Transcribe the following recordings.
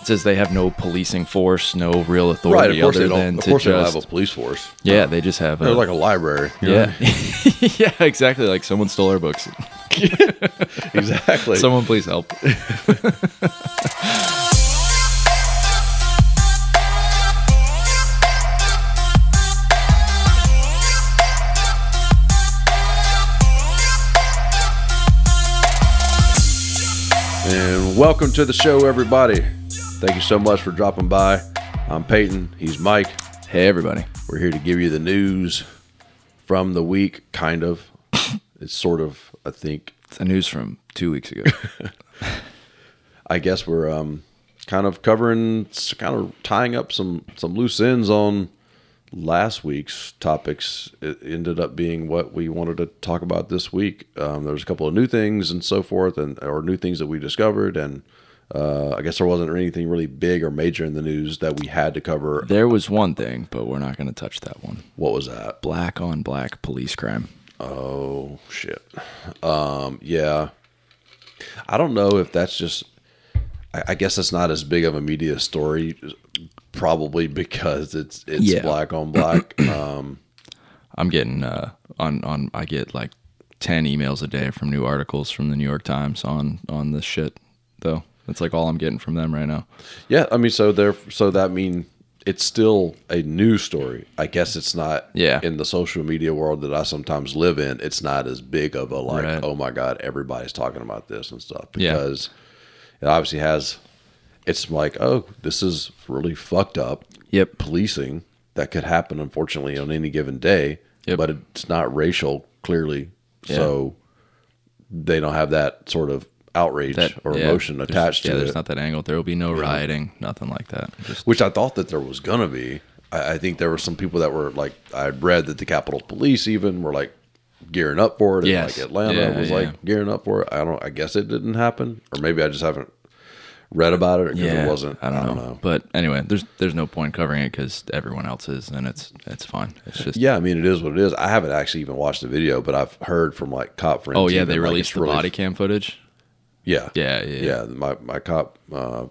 It says they have no policing force, no real authority Right, of course other they than don't. Of to course they don't just have a police force. yeah, they just have They're a like a library. you know? yeah, yeah, exactly. Like someone stole our books. exactly. Someone please help. And welcome to the show, everybody. Thank you so much for dropping by. I'm Peyton. He's Mike. Hey everybody. We're here to give you the news from the week, kind of. it's sort of, I think, It's the news from two weeks ago. I guess we're um, kind of covering, kind of tying up some some loose ends on last week's topics. It ended up being what we wanted to talk about this week. Um, there was a couple of new things and so forth, and or new things that we discovered, and uh, I guess there wasn't anything really big or major in the news that we had to cover. there was one thing, but we're not going to touch that one. What was that? Black on black police crime. Oh shit. Um, yeah. I don't know if that's just. I, I guess it's not as big of a media story, probably because it's it's Yeah. black on black. um, I'm getting uh, on on. I get like ten emails a day from new articles from the New York Times on on this shit. Though that's like all I'm getting from them right now. yeah, I mean, so there, so that mean it's still a news story. I guess it's not. Yeah. In the social media world that I sometimes live in, it's not as big of a like, Right. oh my god, everybody's talking about this and stuff Yeah. because it obviously has. It's like, oh, this is really fucked up. Yep. policing that could happen unfortunately on any given day Yep. but it's not racial clearly so they don't have that sort of outrage That or yeah, emotion there's- attached Yeah, to there's it not that angle. There will be no rioting, nothing like that. Just which i thought that there was gonna be I, I think there were some people that were like i read that the capitol police even were like gearing up for it and like atlanta Yeah, was yeah. like gearing up for it i don't i guess it didn't happen or maybe i just haven't read about it because yeah, it wasn't I don't, know. But anyway, there's there's no point covering it because everyone else is, and it's it's fine. It's just Yeah, I mean it is what it is. I haven't actually even watched the video, but I've heard from like cop friends. Oh yeah, they like, released the really- body cam footage. Yeah, Yeah, yeah, yeah. My my cop uh,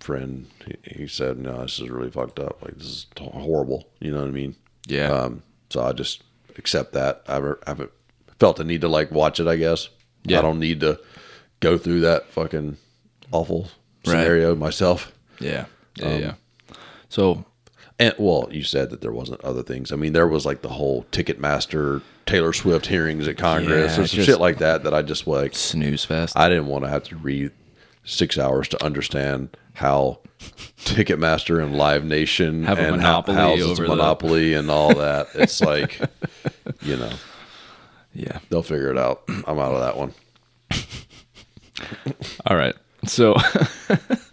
friend, he, he said, "No, this is really fucked up. Like this is horrible." You know what I mean? Yeah. Um, so I just accept that. I haven't, felt the need to like watch it. I guess. Yeah. I don't need to go through that fucking awful Right. scenario myself. Yeah, yeah, Um, yeah. So And well, you said that there wasn't other things. I mean, there was like the whole Ticketmaster Taylor Swift hearings at Congress Yeah, or some shit like that. That I just like. snooze fest. I didn't want to have to read six hours to understand how Ticketmaster and Live Nation Have a and monopoly houses over the- monopoly and all that. It's like, you know, yeah. they'll figure it out. I'm out of that one. All right. So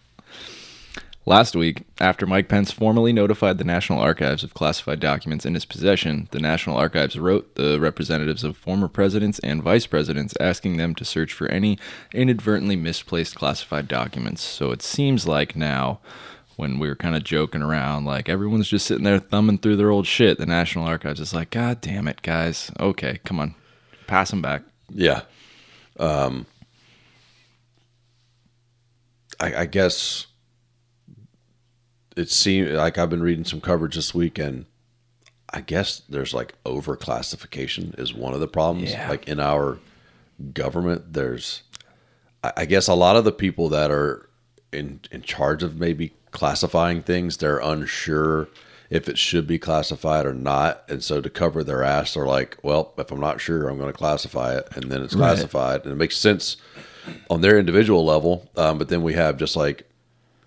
last week, after Mike Pence formally notified the National Archives of classified documents in his possession, the National Archives wrote the representatives of former presidents and vice presidents asking them to search for any inadvertently misplaced classified documents. So it seems like now when we were kind of joking around, like everyone's just sitting there thumbing through their old shit, the National Archives is like, God damn it, guys. Okay, come on. Pass them back. Yeah. Um, I, I guess it seemed like I've been reading some coverage this week, and I guess there's like overclassification is one of the problems. Yeah. Like in our government, there's, I, I guess, a lot of the people that are in in charge of maybe classifying things, they're unsure if it should be classified or not, and so to cover their ass, they're like, "Well, if I'm not sure, I'm going to classify it," and then it's Right. classified, and it makes sense on their individual level. Um, but then we have just like,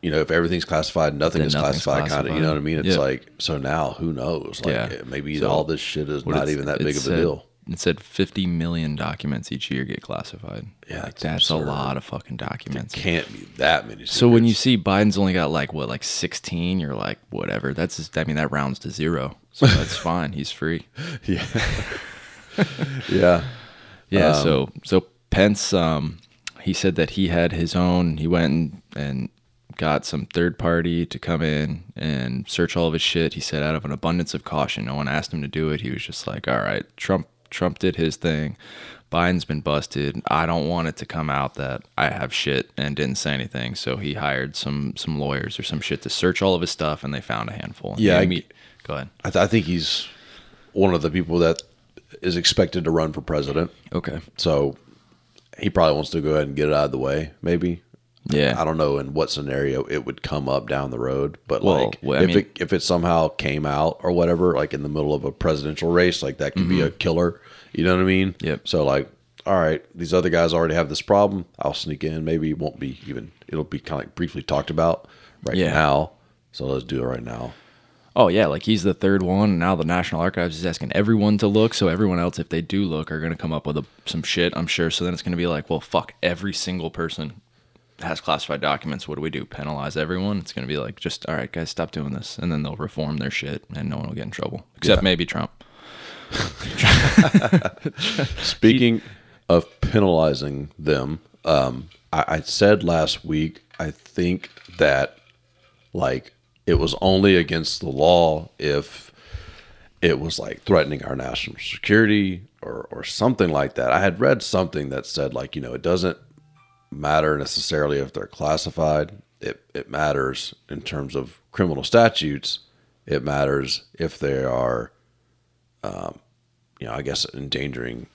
you know, if everything's classified, nothing Then is nothing's classified, kind of. You know what I mean? It's Yeah. like so now who knows? Like Yeah. maybe So, all this shit is not even that big of a said- deal. It said 50 million documents each year get classified. Yeah, like, that's a lot of fucking documents. Can't be that many. So when you see Biden's only got like what, like 16, you're like, whatever. That's just, I mean, that rounds to zero, so that's fine. He's free. yeah, yeah, Yeah. Um, so so Pence, um, he said that he had his own. He went and, and got some third party to come in and search all of his shit. He said out of an abundance of caution, no one asked him to do it. He was just like, all right, Trump Trump did his thing. Biden's been busted. I don't want it to come out that I have shit and didn't say anything. So he hired some some lawyers or some shit to search all of his stuff, and they found a handful. And Yeah, I- meet- go ahead. I, th- I think he's one of the people that is expected to run for president. Okay. So he probably wants to go ahead and get it out of the way, maybe. Yeah. I don't know in what scenario it would come up down the road, but Well, like well, if mean- it if it somehow came out or whatever, like in the middle of a presidential race, like that could be a killer. You know what I mean? Mm-hmm. Yep. So like, all right, these other guys already have this problem. I'll sneak in. Maybe it won't be even. It'll be kind of like briefly talked about right Yeah. now. So let's do it right now. Oh yeah, like he's the third one, and now the National Archives is asking everyone to look. So everyone else, if they do look, are going to come up with a, some shit. I'm sure. So then it's going to be like, well, fuck, every single person has classified documents. What do we do? Penalize everyone? It's going to be like, just all right, guys, stop doing this, and then they'll reform their shit, and no one will get in trouble, except Yeah. maybe Trump. Speaking of penalizing them, um, I, I said last week, I think that like it was only against the law if it was like threatening our national security or, or something like that. I had read something that said like, you know, it doesn't matter necessarily if they're classified. It, it matters in terms of criminal statutes. It matters if they are, um, you know, I guess endangering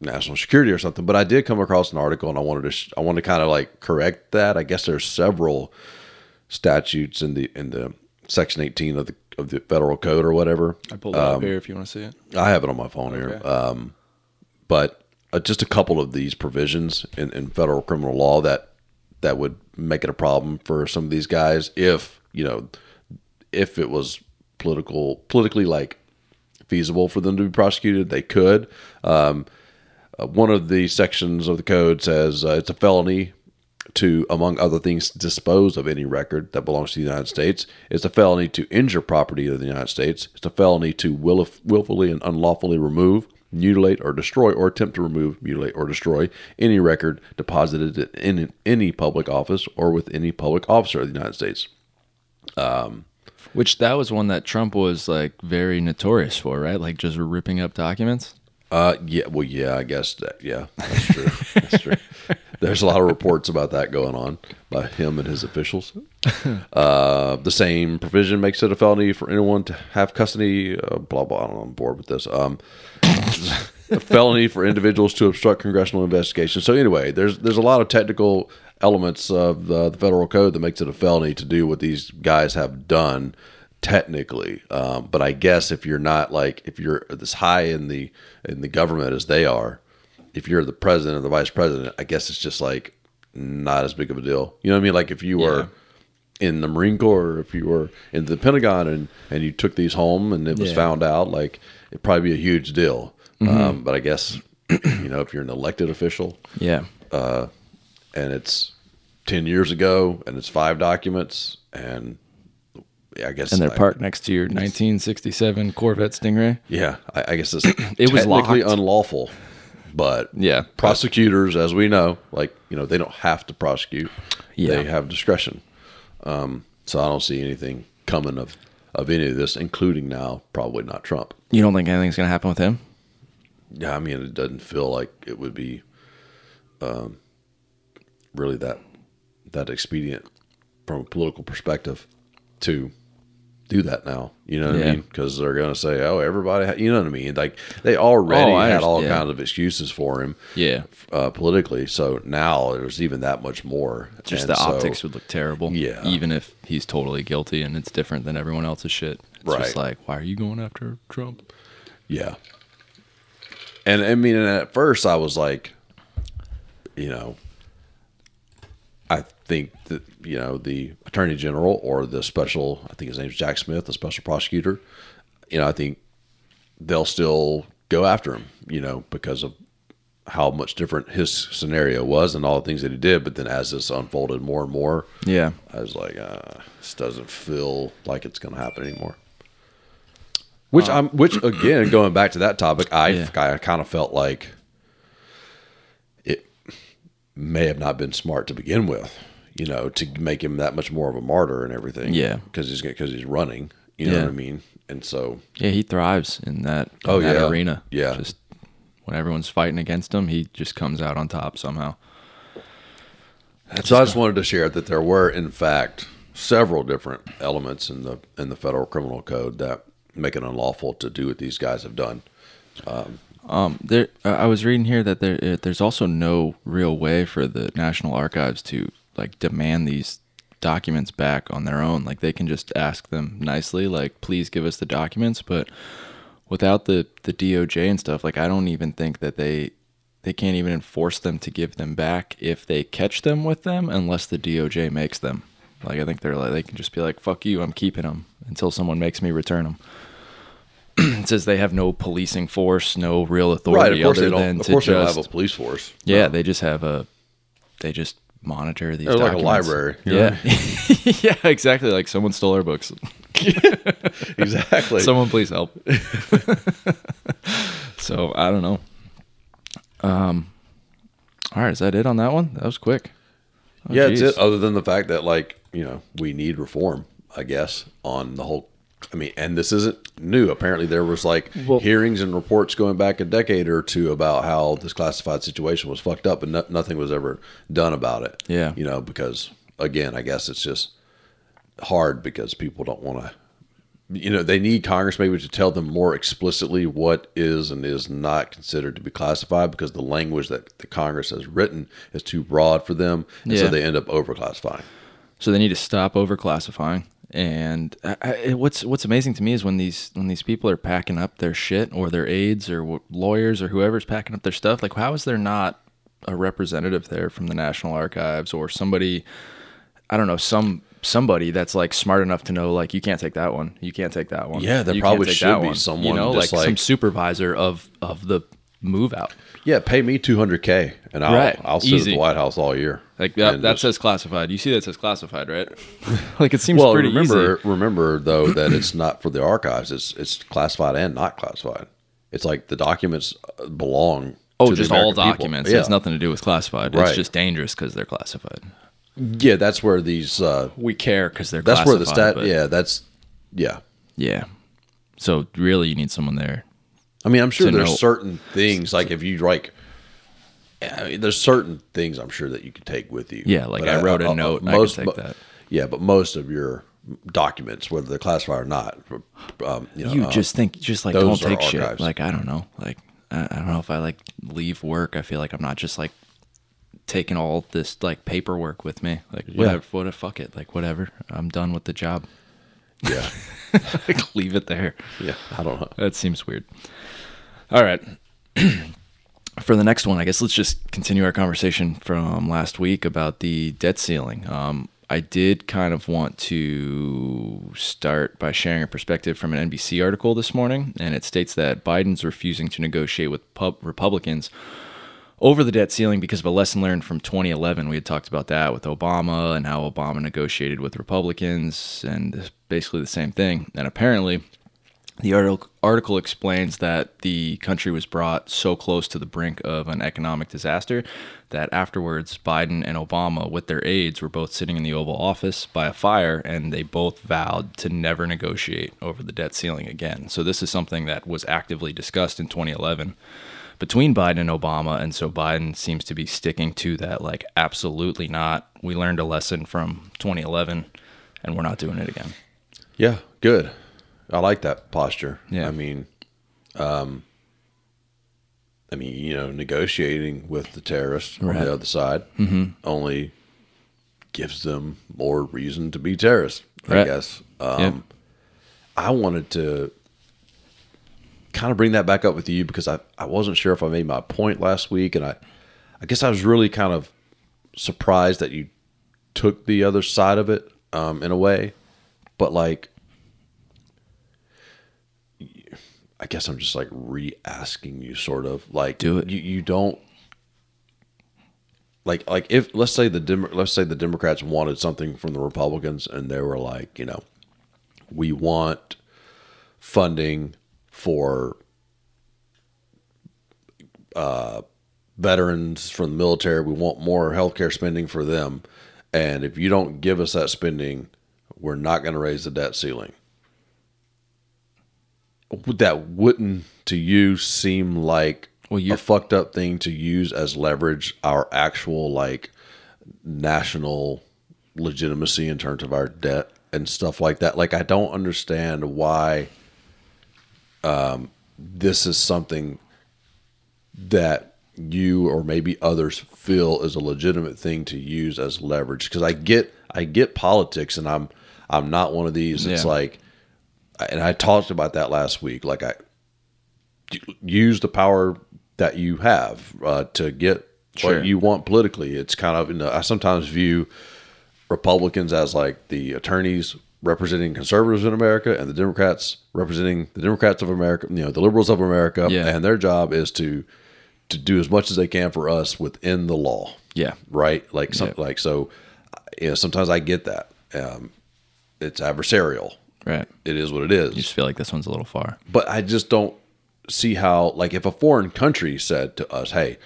national security or something. But I did come across an article, and I wanted to sh- I wanted to kind of like correct that. I guess there's several statutes in the in the section 18 of the of the federal code or whatever. I pulled it up here if you want to see it. I have it on my phone here. Um, but uh, just a couple of these provisions in, in federal criminal law that that would make it a problem for some of these guys if you know if it was political politically like feasible for them to be prosecuted they could um, uh, one of the sections of the code says uh, it's a felony to, among other things, dispose of any record that belongs to the United States. It's a felony to injure property of the United States. It's a felony to will, willfully and unlawfully remove, mutilate, or destroy, or attempt to remove, mutilate, or destroy any record deposited in any public office or with any public officer of the United States. Which that was one that Trump was like very notorious for, right? Like just ripping up documents. Uh, yeah, well, yeah, I guess that, yeah, that's true. that's true. There's a lot of reports about that going on by him and his officials. Uh, the same provision makes it a felony for anyone to have custody. Uh, blah blah. I I'm bored with this. Um, a felony for individuals to obstruct congressional investigation. So anyway, there's there's a lot of technical elements of the, the federal code that makes it a felony to do what these guys have done technically. Um, but I guess if you're not like if you're as high in the in the government as they are, if you're the president or the vice president, I guess it's just like not as big of a deal. You know what I mean? Like if you were in the Marine Corps, or if you were in the Pentagon and and you took these home and it was Yeah. found out, like it'd probably be a huge deal. Um, but I guess you know if you're an elected official Yeah. and it's 10 years ago and it's five documents and yeah, I guess And they're I- parked next to your 1967 Corvette Stingray. Yeah, I, I guess it's It was technically locked. unlawful, but Yeah. prosecutors, as we know, like you know, they don't have to prosecute; Yeah. they have discretion. Um, so I don't see anything coming of of any of this, including now probably not Trump. You don't think anything's gonna happen with him? Yeah, I mean, it doesn't feel like it would be um, really that that expedient from a political perspective to do that now. You know what Yeah. I mean? Because they're going to say, "Oh, everybody," ha-, you know what I mean? Like they already Oh, had all kinds of excuses for him, Yeah. uh, politically. So now there's even that much more. Just And the so- optics would look terrible. Yeah. Even if he's totally guilty and it's different than everyone else's shit. It's just like, why are you going after Trump? Yeah. And I mean, and at first I was like, you know, I think that, you know, the attorney general or the special, I think his name's Jack Smith, the special prosecutor, you know, I think they'll still go after him, you know, because of how much different his scenario was and all the things that he did. But then as this unfolded more and more, Yeah. I was like, uh, this doesn't feel like it's going to happen anymore. Which I'm, which again, going back to that topic, I, Yeah. I kind of felt like may have not been smart to begin with, you know, to make him that much more of a martyr and everything. Yeah. because he's because he's running. You know Yeah. what I mean? And so, Yeah, he thrives in that, in Oh, that yeah. arena. Yeah. Just when everyone's fighting against him, he just comes out on top somehow. so I just wanted to share that there were, in fact, several different elements in the in the federal criminal code that make it unlawful to do what these guys have done. Um, there, uh, I was reading here that there, there's also no real way for the National Archives to like demand these documents back on their own. Like they can just ask them nicely, like, please give us the documents. But without the the DOJ and stuff, like I don't even think that they they can't even enforce them to give them back if they catch them with them, unless the DOJ makes them. Like I think they're like they can just be like, fuck you, I'm keeping them until someone makes me return them. It says they have no policing force, no real authority Right, of course other they don't. than Of to course they don't just have a police force. yeah, No. they just have a they just monitor these They're like a library. Yeah. yeah, exactly. Like someone stole our books. exactly. Someone please help. so I don't know. Um all right, is that it on that one? That was quick. Oh, yeah, it's it. Other than the fact that, like, you know, we need reform, I guess, on the whole. I mean, and this isn't new. Apparently, there was like Well- hearings and reports going back a decade or two about how this classified situation was fucked up, and no, nothing was ever done about it. Yeah. you know, because again, I guess it's just hard because people don't want to. You know, they need Congress maybe to tell them more explicitly what is and is not considered to be classified because the language that the Congress has written is too broad for them, and so they end up overclassifying. So they need to stop overclassifying. And I, I, what's what's amazing to me is when these when these people are packing up their shit or their aides or lawyers or whoever's packing up their stuff. Like, how is there not a representative there from the National Archives or somebody? I don't know some somebody that's like smart enough to know like you can't take that one, you can't take that one. Yeah, there you probably should be one. someone you know, like, just some supervisor of of the move out. Yeah, pay me two hundred k, and I'll Right. I'll sit at the White House all year. Like that, that just- says classified. You see that says classified, right? like it seems well. pretty Remember, easy. remember though that it's not for the archives. It's it's classified and not classified. It's like the documents uh, belong. Oh, to the just all documents. Yeah. It has nothing to do with classified. Right. It's just dangerous because they're classified. Yeah, that's where these. Uh, We care because they're that's where the stat. Yeah, that's yeah. yeah. So really, you need someone there. I mean, I'm sure there's know- certain things like if you like. I mean, there's certain things I'm sure that you could take with you. Yeah, like But I wrote a note, I could take that. Yeah, but most of your documents, whether they're classified or not, um, you know, You uh, just think, just like don't take shit. Like I don't know. Like I, I don't know if I like leave work. I feel like I'm not just like taking all this like paperwork with me. Like whatever, what a fuck it. Like whatever. I'm done with the job. Yeah, like leave it there. yeah. I don't know. That seems weird. All right. For the next one, I guess let's just continue our conversation from last week about the debt ceiling. Um, I did kind of want to start by sharing a perspective from an NBC article this morning, and it states that Biden's refusing to negotiate with pub- Republicans over the debt ceiling because of a lesson learned from 2011. We had talked about that with Obama and how Obama negotiated with Republicans, and basically the same thing. And apparently, the article, explains that the country was brought so close to the brink of an economic disaster that afterwards Biden and Obama, with their aides, were both sitting in the Oval Office by a fire and they both vowed to never negotiate over the debt ceiling again. So, this is something that was actively discussed in 2011 between Biden and Obama. And so Biden seems to be sticking to that, like, absolutely not. We learned a lesson from 2011 and we're not doing it again. Yeah, good. I like that posture. Yeah. I mean, um, I mean, you know, negotiating with the terrorists on the other side only gives them more reason to be terrorists. I guess. Um, Yep. I wanted to kind of bring that back up with you because I, I wasn't sure if I made my point last week, and I I guess I was really kind of surprised that you took the other side of it um, in a way, but like I guess I'm just like re-asking you, sort of like Do it. You you don't like like if let's say the Dem- let's say the Democrats wanted something from the Republicans and they were like, you know, we want funding for uh, veterans from the military. We want more healthcare spending for them, and if you don't give us that spending, we're not going to raise the debt ceiling. Would that wouldn't to you seem like Well, you a fucked up thing to use as leverage our actual like national legitimacy in terms of our debt and stuff like that. Like I don't understand why um, this is something that you or maybe others feel is a legitimate thing to use as leverage because I get I get politics and I'm I'm not one of these. It's Yeah. like and I talked about that last week. Like I use the power that you have uh, to get Sure. what you want politically. It's kind of you know, I sometimes view Republicans as like the attorneys representing conservatives in America and the Democrats representing the Democrats of America, you know, the liberals of America, Yeah. and their job is to to do as much as they can for us within the law yeah, right? Like some, Yeah. like so, you know, sometimes I get that. Um, it's adversarial. right. It is what it is. You just feel like this one's a little far. but I just don't see how, like, if a foreign country said to us, "Hey,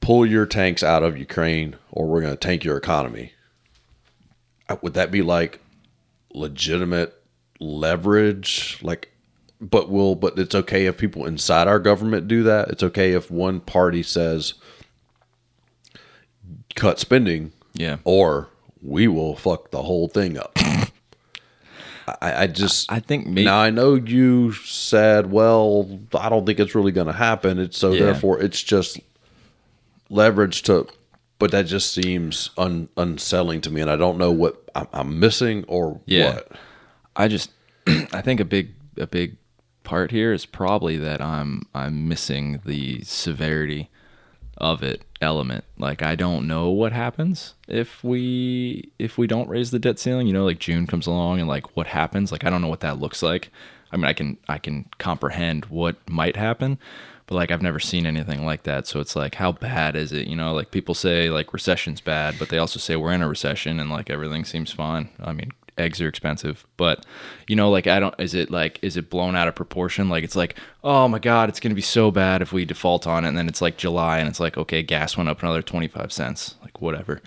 pull your tanks out of Ukraine, or we're going to tank your economy," would that be like legitimate leverage? Like, but will but it's okay if people inside our government do that. It's okay if one party says cut spending Yeah. or we will fuck the whole thing up. I, I just I think maybe now I know you said, well, I don't think it's really going to happen. It's so Yeah. therefore it's just leverage to, but that just seems un, unsettling to me, and I don't know what I'm, I'm missing or Yeah. what. I just I think a big a big part here is probably that I'm I'm missing the severity of it element. Like I don't know what happens if we if we don't raise the debt ceiling. You know, like June comes along and like what happens? Like I don't know what that looks like. I mean, I can I can comprehend what might happen, but like I've never seen anything like that. So it's like how bad is it? You know, like people say like recession's bad, but they also say we're in a recession and like everything seems fine. I mean, eggs are expensive, but you know, like I don't is it like is it blown out of proportion? Like it's like, oh my god, it's gonna be so bad if we default on it, and then it's like July and it's like, okay, gas went up another twenty five cents. Like whatever.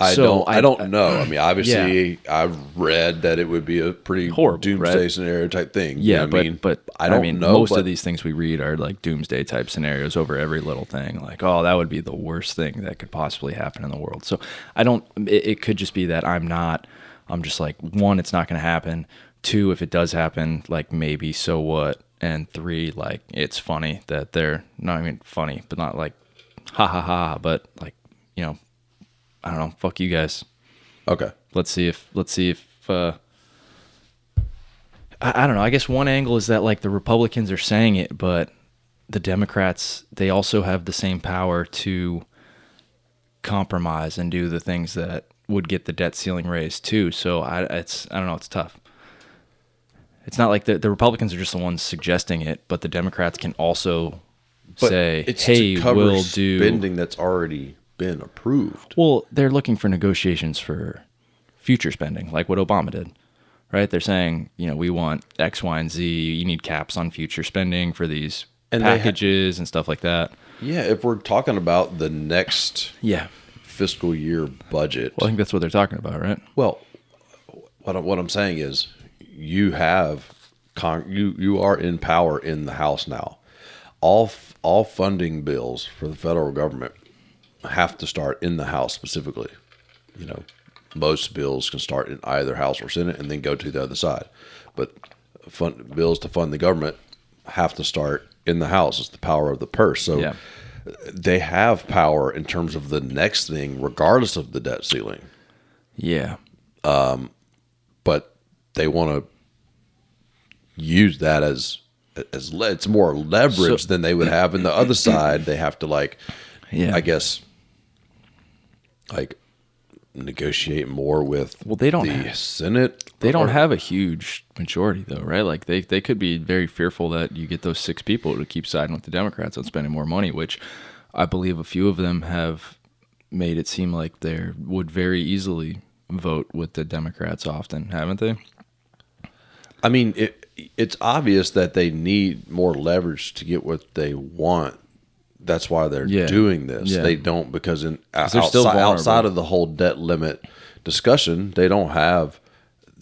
I So, don't. I, I- don't know. I mean, obviously, I've read that it would be a pretty Horrible, doomsday right? scenario type thing. You Yeah, know but I mean, but I don't mean, know. most of these things we read are like doomsday type scenarios over every little thing. Like, oh, that would be the worst thing that could possibly happen in the world. So I don't. It, it could just be that I'm not. I'm just like one. It's not going to happen. Two, if it does happen, like maybe so what. And three, like it's funny that they're not I mean funny, but not like ha ha ha. But like you know, I don't know. Fuck you guys. Okay. let's see if let's see if uh I, I don't know. I guess one angle is that like the republicans are saying it but the democrats they also have the same power to compromise and do the things that would get the debt ceiling raised too. So i it's i don't know. It's tough. It's not like the, the republicans are just the ones suggesting it but the democrats can also But say it's hey we'll do spending that's already been approved. well, they're looking for negotiations for future spending, like what Obama did, right? They're saying, you know, we want X, Y, and Z. You need caps on future spending for these And they ha- packages and stuff like that. Yeah, if we're talking about the next Yeah. fiscal year budget, Well, I think that's what they're talking about, right? well, what I'm, what I'm saying is, you have con- you you are in power in the House now. All f- all funding bills for the federal government have to start in the House specifically. You know, most bills can start in either House or Senate and then go to the other side, but fund bills to fund the government have to start in the House. It's the power of the purse. So Yeah. they have power in terms of the next thing, regardless of the debt ceiling. Yeah. Um, but they want to use that as as le- it's more leverage So- than they would have in the other side. They have to like, Yeah. I guess, like negotiate more with Well, they don't the have- Senate. They don't or- have a huge majority, though, right? Like they, they could be very fearful that you get those six people to keep siding with the Democrats on spending more money, which I believe a few of them have made it seem like they would very easily vote with the Democrats often, haven't they? I mean, it it's obvious that they need more leverage to get what they want. That's why they're Yeah. doing this. Yeah. They don't because in they're outside, still outside of the whole debt limit discussion, they don't have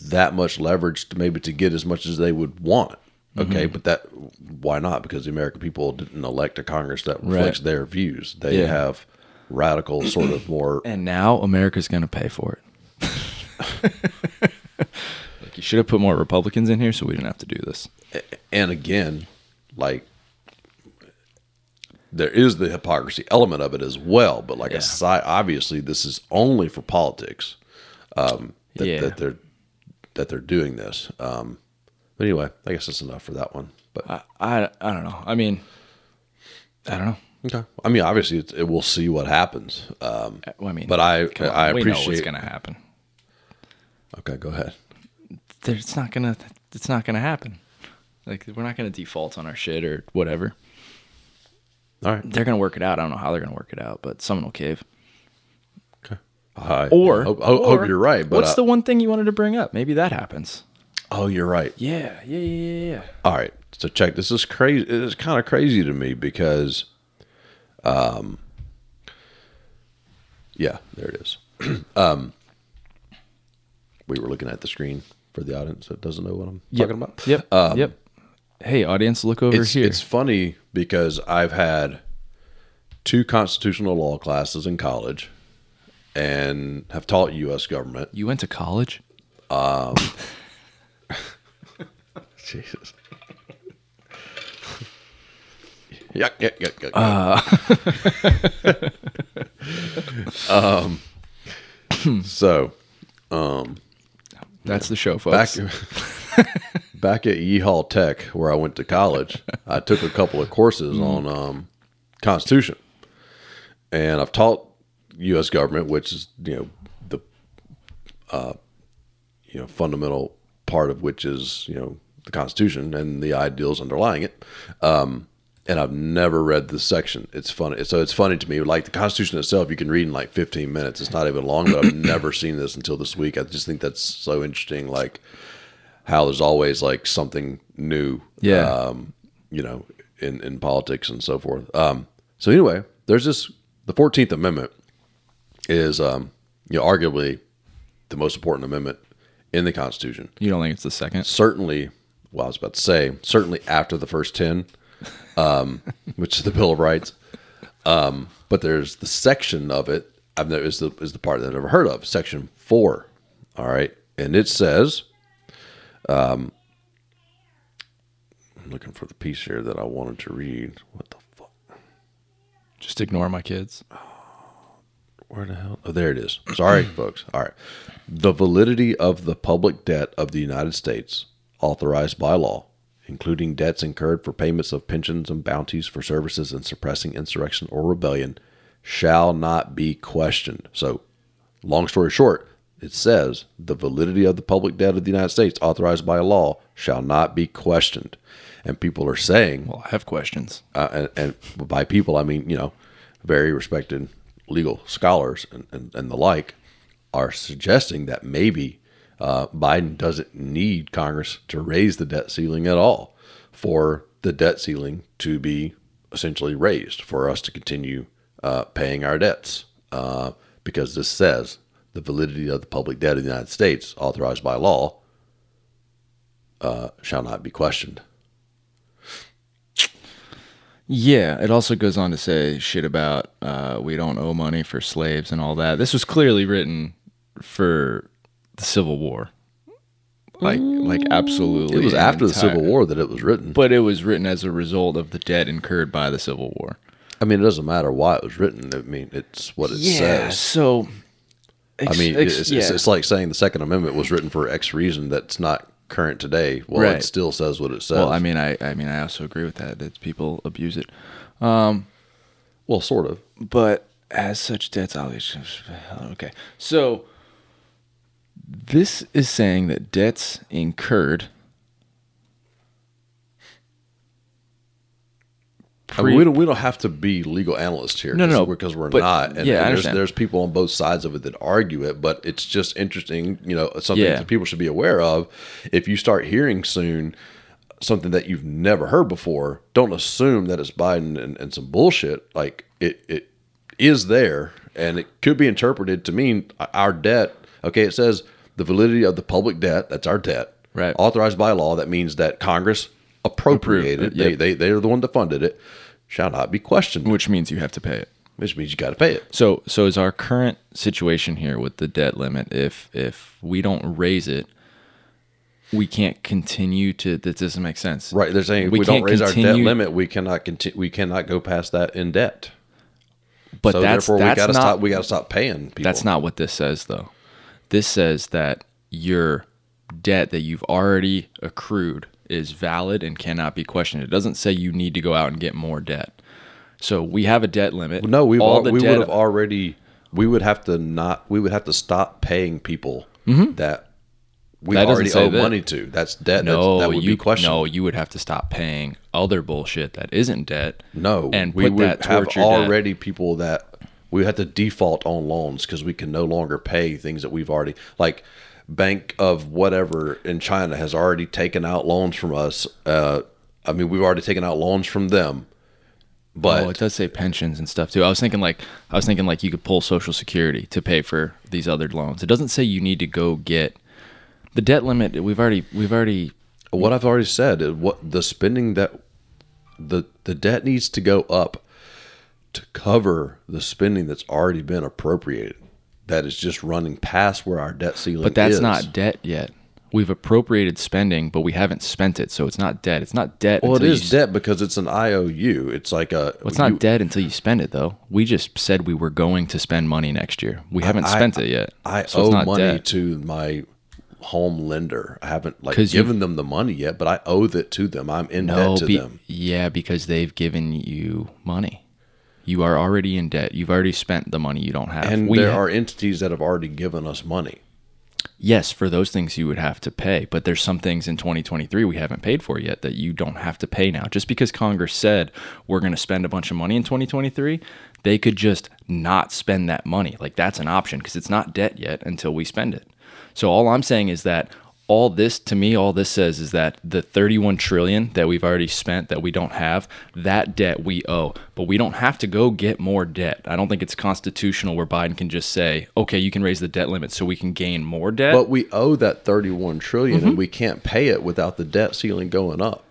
that much leverage to maybe to get as much as they would want. Okay, Mm-hmm. but that why not? Because the American people didn't elect a Congress that reflects Right. their views. They Yeah. have radical, sort of more. And now America's going to pay for it. like you should have put more Republicans in here so we didn't have to do this. And again, like there is the hypocrisy element of it as well. But like Yeah. aside, obviously, this is only for politics. Um, that, Yeah. that they're that they're doing this. Um, but anyway, I guess that's enough for that one. But I, I, I don't know. I mean, I don't know. okay, I mean, obviously, it's, it, we'll see what happens. Um, Well, I mean, But I- on, I we know what's appreciate- going to happen. okay, go ahead. It's not gonna. It's not gonna happen. Like we're not gonna default on our shit or whatever. All right. They're gonna work it out. I don't know how they're gonna work it out, but someone will cave. I Or hope, hope, hope you're right. But what's uh, the one thing you wanted to bring up? Maybe that happens. oh, you're right. Yeah, yeah, yeah, yeah. yeah. All right. So check. This is crazy. It's kind of crazy to me because, um, yeah, there it is. um, we were looking at the screen for the audience that doesn't know what I'm Yep. talking about. Yep. Um, yep. Hey, audience, look over It's, here. it's funny because I've had two constitutional law classes in college and have taught U.S. government. you went to college? Um, Jesus. yeah, yeah, yeah, yeah. um, so um, That's the show, folks. back at Yeehall Tech, where I went to college, I took a couple of courses on um, Constitution, and I've taught U.S. government, which is you know the uh, you know fundamental part of which is you know the Constitution and the ideals underlying it. Um, and I've never read this section. It's funny. So it's funny to me. Like the Constitution itself, you can read in like 15 minutes. It's not even long, but I've never seen this until this week. I just think that's so interesting. Like how there's always like something new. Yeah. Um, you know, in, in politics and so forth. Um, so anyway, there's this, the 14th Amendment is, um, you know, arguably the most important amendment in the Constitution You don't think it's the second? certainly well i was about to say certainly after the first 10 um, which is the bill of rights um, but there's the section of it i've never is the, is the part that i've never heard of section 4 all right and it says um, i'm looking for the piece here that i wanted to read what the fuck Just ignore my kids. Where the hell? Oh, there it is. Sorry, folks. All right. The validity of the public debt of the United States, authorized by law, including debts incurred for payments of pensions and bounties for services in suppressing insurrection or rebellion, shall not be questioned. So, long story short, it says the validity of the public debt of the United States, authorized by law, shall not be questioned. And people are saying, Well, I have questions. uh, and, and by people I mean you know very respected legal scholars and, and, and the like are suggesting that maybe uh, Biden doesn't need Congress to raise the debt ceiling at all for the debt ceiling to be essentially raised for us to continue uh, paying our debts uh, because this says the validity of the public debt of the United States authorized by law uh, shall not be questioned. Yeah, it also goes on to say shit about uh, we don't owe money for slaves and all that. This was clearly written for the Civil War. Like, like absolutely. It was after the Civil War that it was written. but it was written as a result of the debt incurred by the Civil War. I mean, it doesn't matter why it was written. I mean, it's what it says. So, I mean, ex- it's, yeah. it's, it's like saying the Second Amendment was written for X reason that's not current today. Well, Right. it still says what it says. well, I mean, I, I mean, I also agree with that. That people abuse it. Um, well, sort of. but as such debts obligations okay so this is saying that debts incurred I mean, we don't we don't have to be legal analysts here. No, no, because we're not. And, yeah, and there's there's people on both sides of it that argue it, but it's just interesting. You know, something Yeah. that people should be aware of. If you start hearing soon something that you've never heard before, don't assume that it's Biden and, and some bullshit. Like it it is there, and it could be interpreted to mean our debt. Okay, it says the validity of the public debt. That's our debt. Right. Authorized by law. That means that Congress appropriated, yep. they, they they're the one that funded it, shall not be questioned, which means you have to pay it. which means you got to pay it. So so is our current situation here with the debt limit if if we don't raise it, we can't continue to that doesn't make sense. Right? They're saying if We we, don't raise our debt limit, we cannot continue. We cannot go past that in debt. But so that's therefore, we got to not stop. We got to stop paying people. that's not what this says though. This says that your debt that you've already accrued is valid and cannot be questioned. It doesn't say you need to go out and get more debt. So we have a debt limit. No, we've all al- we debt would have already. We would have to not. We would have to stop paying people that we Mm-hmm. That already owe that. money to. That's debt. No, that's, that would you be questioned. no, you would have to stop paying other bullshit that isn't debt. No, and we would have your debt. already people that we have to default on loans because we can no longer pay things that we've already like. Bank of whatever in China has already taken out loans from us. Uh, I mean, we've already taken out loans from them. But oh, it does say pensions and stuff too. I was thinking like I was thinking like you could pull Social Security to pay for these other loans. It doesn't say you need to go get the debt limit. We've already we've already what I've already said is what the spending that the the debt needs to go up to cover the spending that's already been appropriated. That is just running past where our debt ceiling. Is. But that's is. not debt yet. We've appropriated spending, but we haven't spent it, so it's not debt. It's not debt. Well, it until you s- debt because it's an IOU. It's like a. Well, it's not you- debt until you spend it, though. We just said we were going to spend money next year. We haven't I- spent it yet. I so owe money debt. to my home lender. I haven't like given them the money yet, but I owe that to them. I'm in No, debt to be- them. yeah, because they've given you money. You are already in debt. You've already spent the money you don't have. And We there ha- are entities that have already given us money. yes, for those things you would have to pay, but there's some things in 2023 we haven't paid for yet that you don't have to pay now. Just because Congress said we're going to spend a bunch of money in 2023, they could just not spend that money. Like that's an option because it's not debt yet until we spend it. So all I'm saying is that all this to me all this says is that the 31 trillion that we've already spent that we don't have that debt we owe but we don't have to go get more debt i don't think it's constitutional where biden can just say okay you can raise the debt limit so we can gain more debt But we owe that 31 trillion Mm-hmm. and we can't pay it without the debt ceiling going up.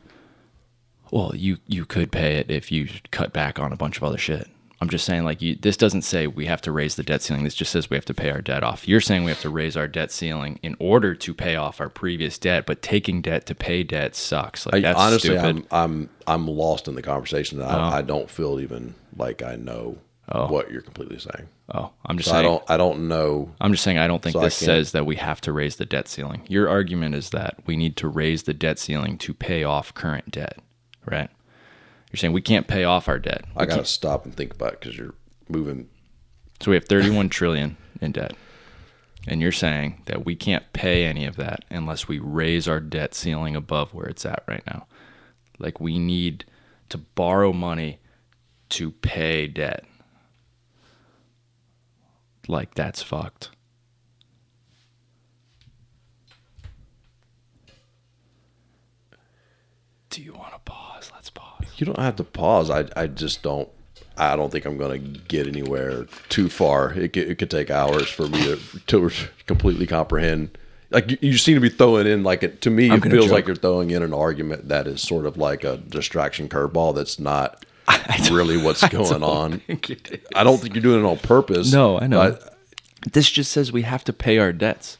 Well, you you could pay it if you cut back on a bunch of other shit. I'm just saying, like, you, this doesn't say we have to raise the debt ceiling. This just says we have to pay our debt off. You're saying we have to raise our debt ceiling in order to pay off our previous debt, but taking debt to pay debt sucks. Like, I, honestly, stupid. I'm I'm I'm lost in the conversation. I, oh. I don't feel even like I know oh. what you're completely saying. oh, I'm just So I don't I don't know. I'm just saying I don't think So this says that we have to raise the debt ceiling. Your argument is that we need to raise the debt ceiling to pay off current debt, right? You're saying we can't pay off our debt. I gotta stop and think about it because you're moving. So we have 31 trillion in debt. And you're saying that we can't pay any of that unless we raise our debt ceiling above where it's at right now. Like we need to borrow money to pay debt. Like that's fucked. Do you want to pause? Let's pause. You don't have to pause. I I just don't. I don't think I'm gonna get anywhere too far. It could, it could take hours for me to to completely comprehend. Like you, you seem to be throwing in like it to me. I'm it feels joke. like you're throwing in an argument that is sort of like a distraction curveball. That's not really what's going on. I don't think you're doing it on purpose. No, I know. but this just says we have to pay our debts.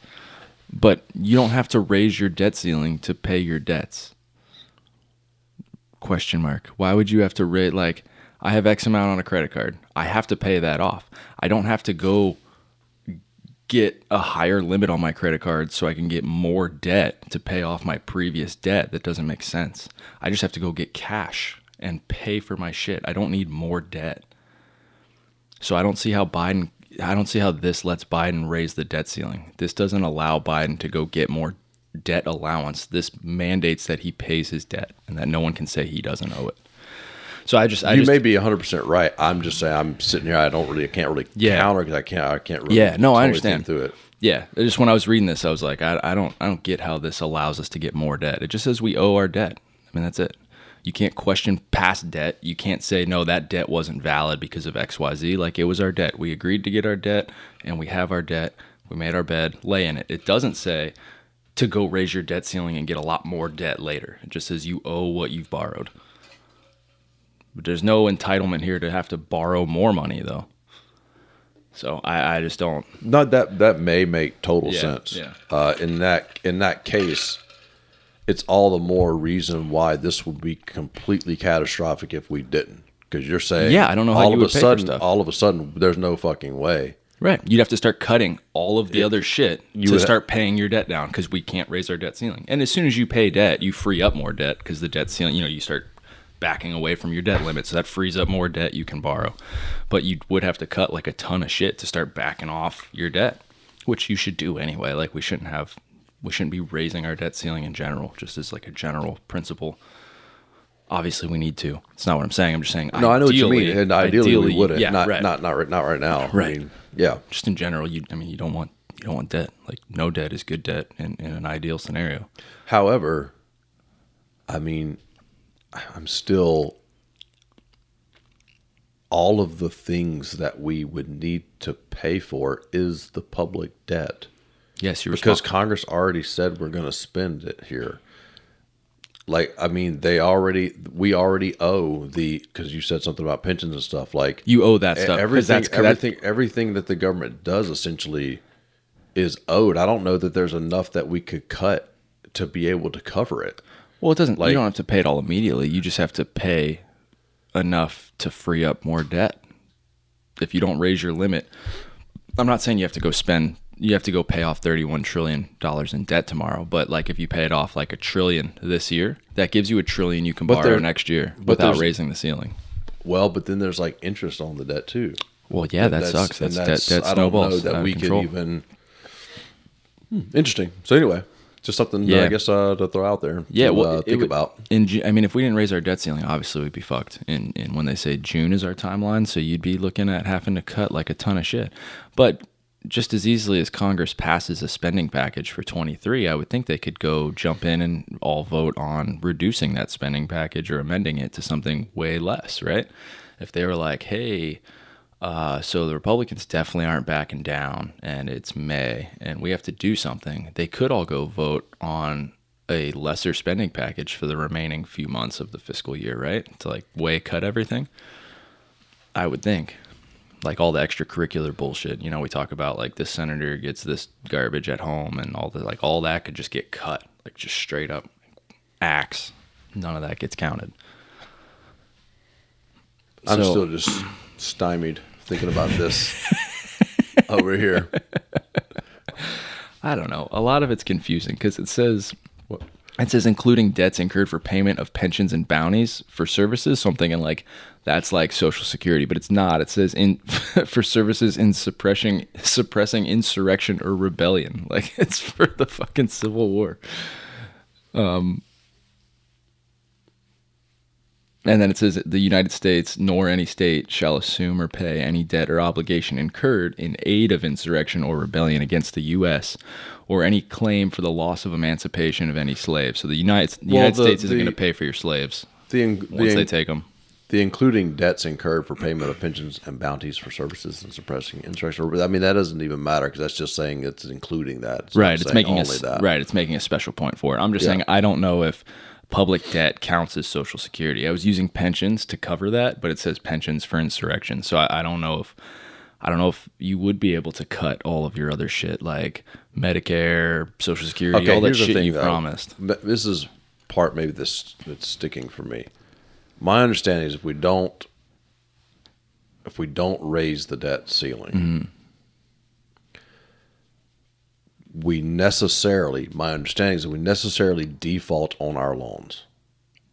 But you don't have to raise your debt ceiling to pay your debts. Question mark. Why would you have to rate like I have X amount on a credit card. I have to pay that off. I don't have to go get a higher limit on my credit card so I can get more debt to pay off my previous debt. That doesn't make sense. I just have to go get cash and pay for my shit. I don't need more debt. So I don't see how Biden I don't see how this lets Biden raise the debt ceiling. This doesn't allow Biden to go get more debt allowance. This mandates that he pays his debt and that no one can say he doesn't owe it. So I just I you just may be 100 percent right. I'm just saying I'm sitting here. I don't really, I can't really Yeah. counter because I can't, I can't really. Yeah, no, I understand. Through it. Yeah, just when I was reading this, I was like, I, I don't, I don't get how this allows us to get more debt. It just says we owe our debt. I mean, that's it. You can't question past debt. You can't say no, that debt wasn't valid because of X, Y, Z. Like it was our debt. We agreed to get our debt, and we have our debt. We made our bed, lay in it. It doesn't say to go raise your debt ceiling and get a lot more debt later. It just says you owe what you've borrowed. But there's no entitlement here to have to borrow more money though. So I, I just don't. Not that that may make total Yeah, sense. yeah. Uh, in that in that case, it's all the more reason why this would be completely catastrophic if we didn't. Because you're saying, Yeah, I don't know how all you of would a sudden, all of a sudden, there's no fucking way. Right. You'd have to start cutting all of the other shit to would- start paying your debt down because we can't raise our debt ceiling. And as soon as you pay debt, you free up more debt because the debt ceiling, you know, you start backing away from your debt limit. So that frees up more debt you can borrow. But you would have to cut like a ton of shit to start backing off your debt, which you should do anyway. Like we shouldn't have, we shouldn't be raising our debt ceiling in general, just as like a general principle. Obviously, we need to. It's not what I'm saying. I'm just saying. No, I know what you mean. ideally- And ideally, we wouldn't. Yeah, not, right. not not right not right now. I Right. mean, yeah. just in general, you I mean you don't want you don't want debt. Like no debt is good debt in, in an ideal scenario. However, I mean, I'm still all of the things that we would need to pay for is the public debt Yes, you're because. Congress already said we're going to spend it here. Like, I mean, they already, we already owe the because you said something about pensions and stuff. Like, You owe that stuff everything, that's, that- everything, everything that the government does essentially is owed. I don't know that there's enough that we could cut to be able to cover it. well, it doesn't. like- you don't have to pay it all immediately. You just have to pay enough to free up more debt. If you don't raise your limit, I'm not saying you have to go spend. You have to go pay off 31 trillion dollars in debt tomorrow. But like if you pay it off like a trillion this year, that gives you a trillion you can But borrow next year without raising the ceiling. Well, but then there's like interest on the debt too. Well, yeah, that sucks. That's, that, that I don't snowballs know that we control. could even. Hmm, interesting. So anyway, just something Yeah. I guess uh, to throw out there. Yeah, to, well, uh, think would- about. In I mean, if we didn't raise our debt ceiling, obviously we'd be fucked. And and when they say June is our timeline, so you'd be looking at having to cut like a ton of shit. But just as easily as Congress passes a spending package for 23, I would think they could go jump in and all vote on reducing that spending package or amending it to something way less, right? If they were like, hey, uh, so the Republicans definitely aren't backing down, and it's May, and we have to do something. They could all go vote on a lesser spending package for the remaining few months of the fiscal year, right? To like way cut everything. I would think, like all the extracurricular bullshit. You know, we talk about like this senator gets this garbage at home, and all the like all that could just get cut, like just straight up axe. None of that gets counted. I'm So- still just stymied thinking about this over here. I don't know. A lot of it's confusing because it says it says including debts incurred for payment of pensions and bounties for services. So I'm thinking like that's like Social Security, but it's not. It says in for services in suppressing suppressing insurrection or rebellion. Like it's for the fucking Civil War. Um. And then it says the United States nor any state shall assume or pay any debt or obligation incurred in aid of insurrection or rebellion against the U.S. or any claim for the loss of emancipation of any slave. So the United, the Well, United the- States isn't going to pay for your slaves The, in, once the, they take them. the including debts incurred for payment of pensions and bounties for services and suppressing insurrection. I mean, that doesn't even matter because that's just saying it's including that. It's Right, it's making a that. right. It's making a special point for it. I'm just Yeah. saying I don't know if public debt counts as Social Security. I was using pensions to cover that, but it says pensions for insurrection. So I, I don't know if I don't know if you would be able to cut all of your other shit like Medicare, Social Security, all that shit thing, you've though. promised. This is part maybe this that's sticking for me. My understanding is if we don't if we don't raise the debt ceiling, Mm-hmm. We necessarily my understanding is that we necessarily default on our loans.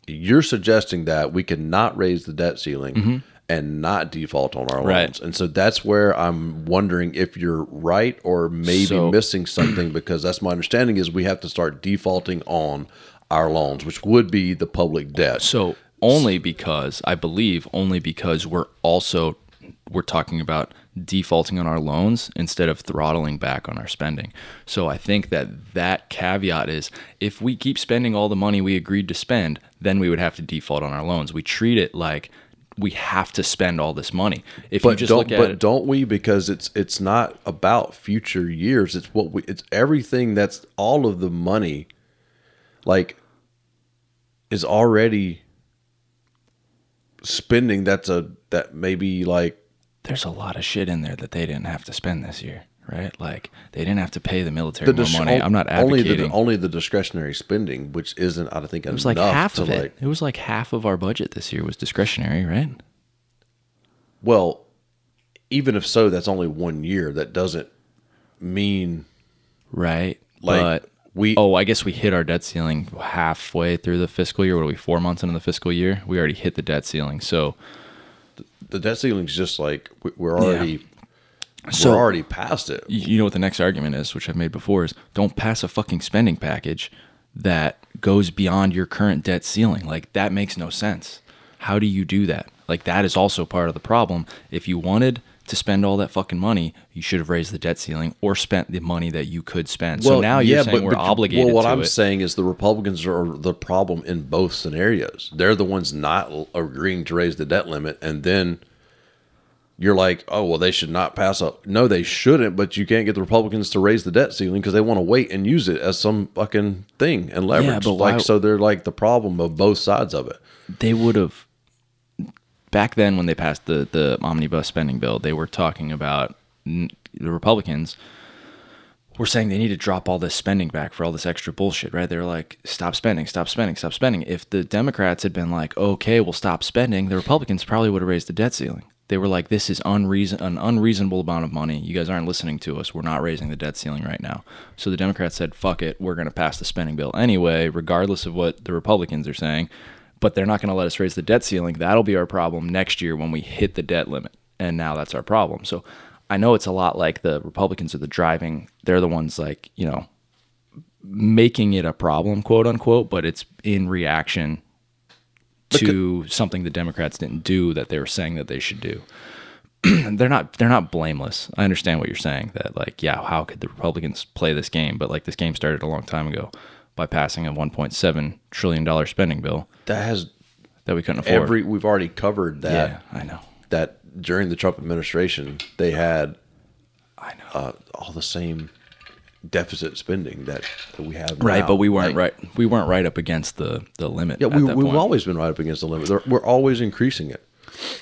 You're suggesting that we cannot raise the debt ceiling and not default on our Mm-hmm. Right. loans. And so that's where I'm wondering if you're right or maybe So- missing something because that's my understanding is we have to start defaulting on our loans, which would be the public debt. So only because I believe only because we're also we're talking about defaulting on our loans instead of throttling back on our spending. So I think that that caveat is if we keep spending all the money we agreed to spend, then we would have to default on our loans. We treat it like we have to spend all this money. If you But just don't look at but it, don't we? Because it's it's not about future years. It's what we. It's everything that's all of the money, like, is already spending. That's a that maybe like there's a lot of shit in there that they didn't have to spend this year, right? Like they didn't have to pay the military more dis- money. Oh, I'm not only advocating. the only the discretionary spending, which isn't I think it was like half to of it. like. It was like half of our budget this year was discretionary, right? Well, even if so, that's only one year. That doesn't mean Right. like but we. oh, I guess we hit our debt ceiling halfway through the fiscal year. What are we? Four months into the fiscal year, we already hit the debt ceiling. So the debt ceiling is just like we- we're already. So- we're already past it. you know what the next argument is, which I've made before, is don't pass a fucking spending package that goes beyond your current debt ceiling. Like that makes no sense. How do you do that? Like that is also part of the problem. If you wanted to spend all that fucking money, you should have raised the debt ceiling or spent the money that you could spend. so now you're saying we're obligated Well, what I'm it. saying is the Republicans are the problem in both scenarios. They're the ones not agreeing to raise the debt limit, and then you're like, oh well, they should not pass up. No, they shouldn't. But you can't get the Republicans to raise the debt ceiling because they want to wait and use it as some fucking thing and leverage. Yeah, but like why- so, they're like the problem of both sides of it. they would have back then when they passed the the omnibus spending bill they were talking about the republicans were saying they need to drop all this spending back for all this extra bullshit right? They were like stop spending stop spending stop spending. If the democrats had been like okay we'll stop spending the republicans probably would have raised the debt ceiling. They were like this is unreason an unreasonable amount of money. You guys aren't listening to us. We're not raising the debt ceiling right now. So the democrats said fuck it we're going to pass the spending bill anyway regardless of what the republicans are saying but they're not going to let us raise the debt ceiling. That'll be our problem next year when we hit the debt limit. And now that's our problem. So I know it's a lot like the Republicans are the driving, they're the ones like, you know, making it a problem, quote unquote, but it's in reaction to something the Democrats didn't do that they were saying that they should do. They're not they're not blameless. I understand what you're saying that like yeah, how could the Republicans play this game? But like this game started a long time ago by passing a 1.7 trillion dollar spending bill That has that we couldn't afford. every. We've already covered that. yeah, I know. That during the Trump administration, they had I know. uh, all the same deficit spending that, that we have right, now. but we weren't Like, right. We weren't right up against the the limit. Yeah, we, we've point. always been right up against the limit. We're always increasing it.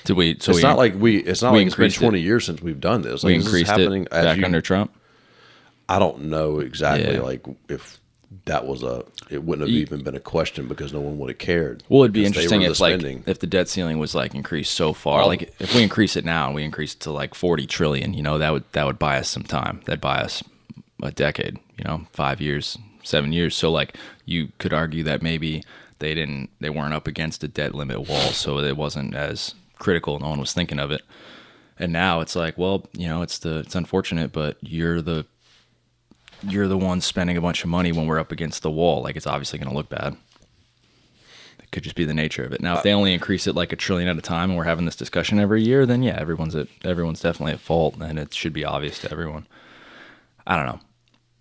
Did we? So it's we, not like we. It's not we like it's been increased it. twenty years since we've done this. Like, we this increased happening it back you- under Trump. I don't know exactly Yeah. like if that was a. It wouldn't have even been a question because no one would have cared. Well, it'd be interesting if like if the debt ceiling was like increased so far. Oh. Like if we increase it now and we increase it to like forty trillion, you know, that would that would buy us some time. That'd buy us a decade. You know, five years, seven years. So like you could argue that maybe they didn't they weren't up against a debt limit wall, so it wasn't as critical. No one was thinking of it. And now it's like, well, you know, it's the it's unfortunate, but you're the you're the one spending a bunch of money when we're up against the wall. Like it's obviously going to look bad. It could just be the nature of it. Now, if they only increase it like a trillion at a time, and we're having this discussion every year, then yeah, everyone's at everyone's definitely at fault, and it should be obvious to everyone. I don't know.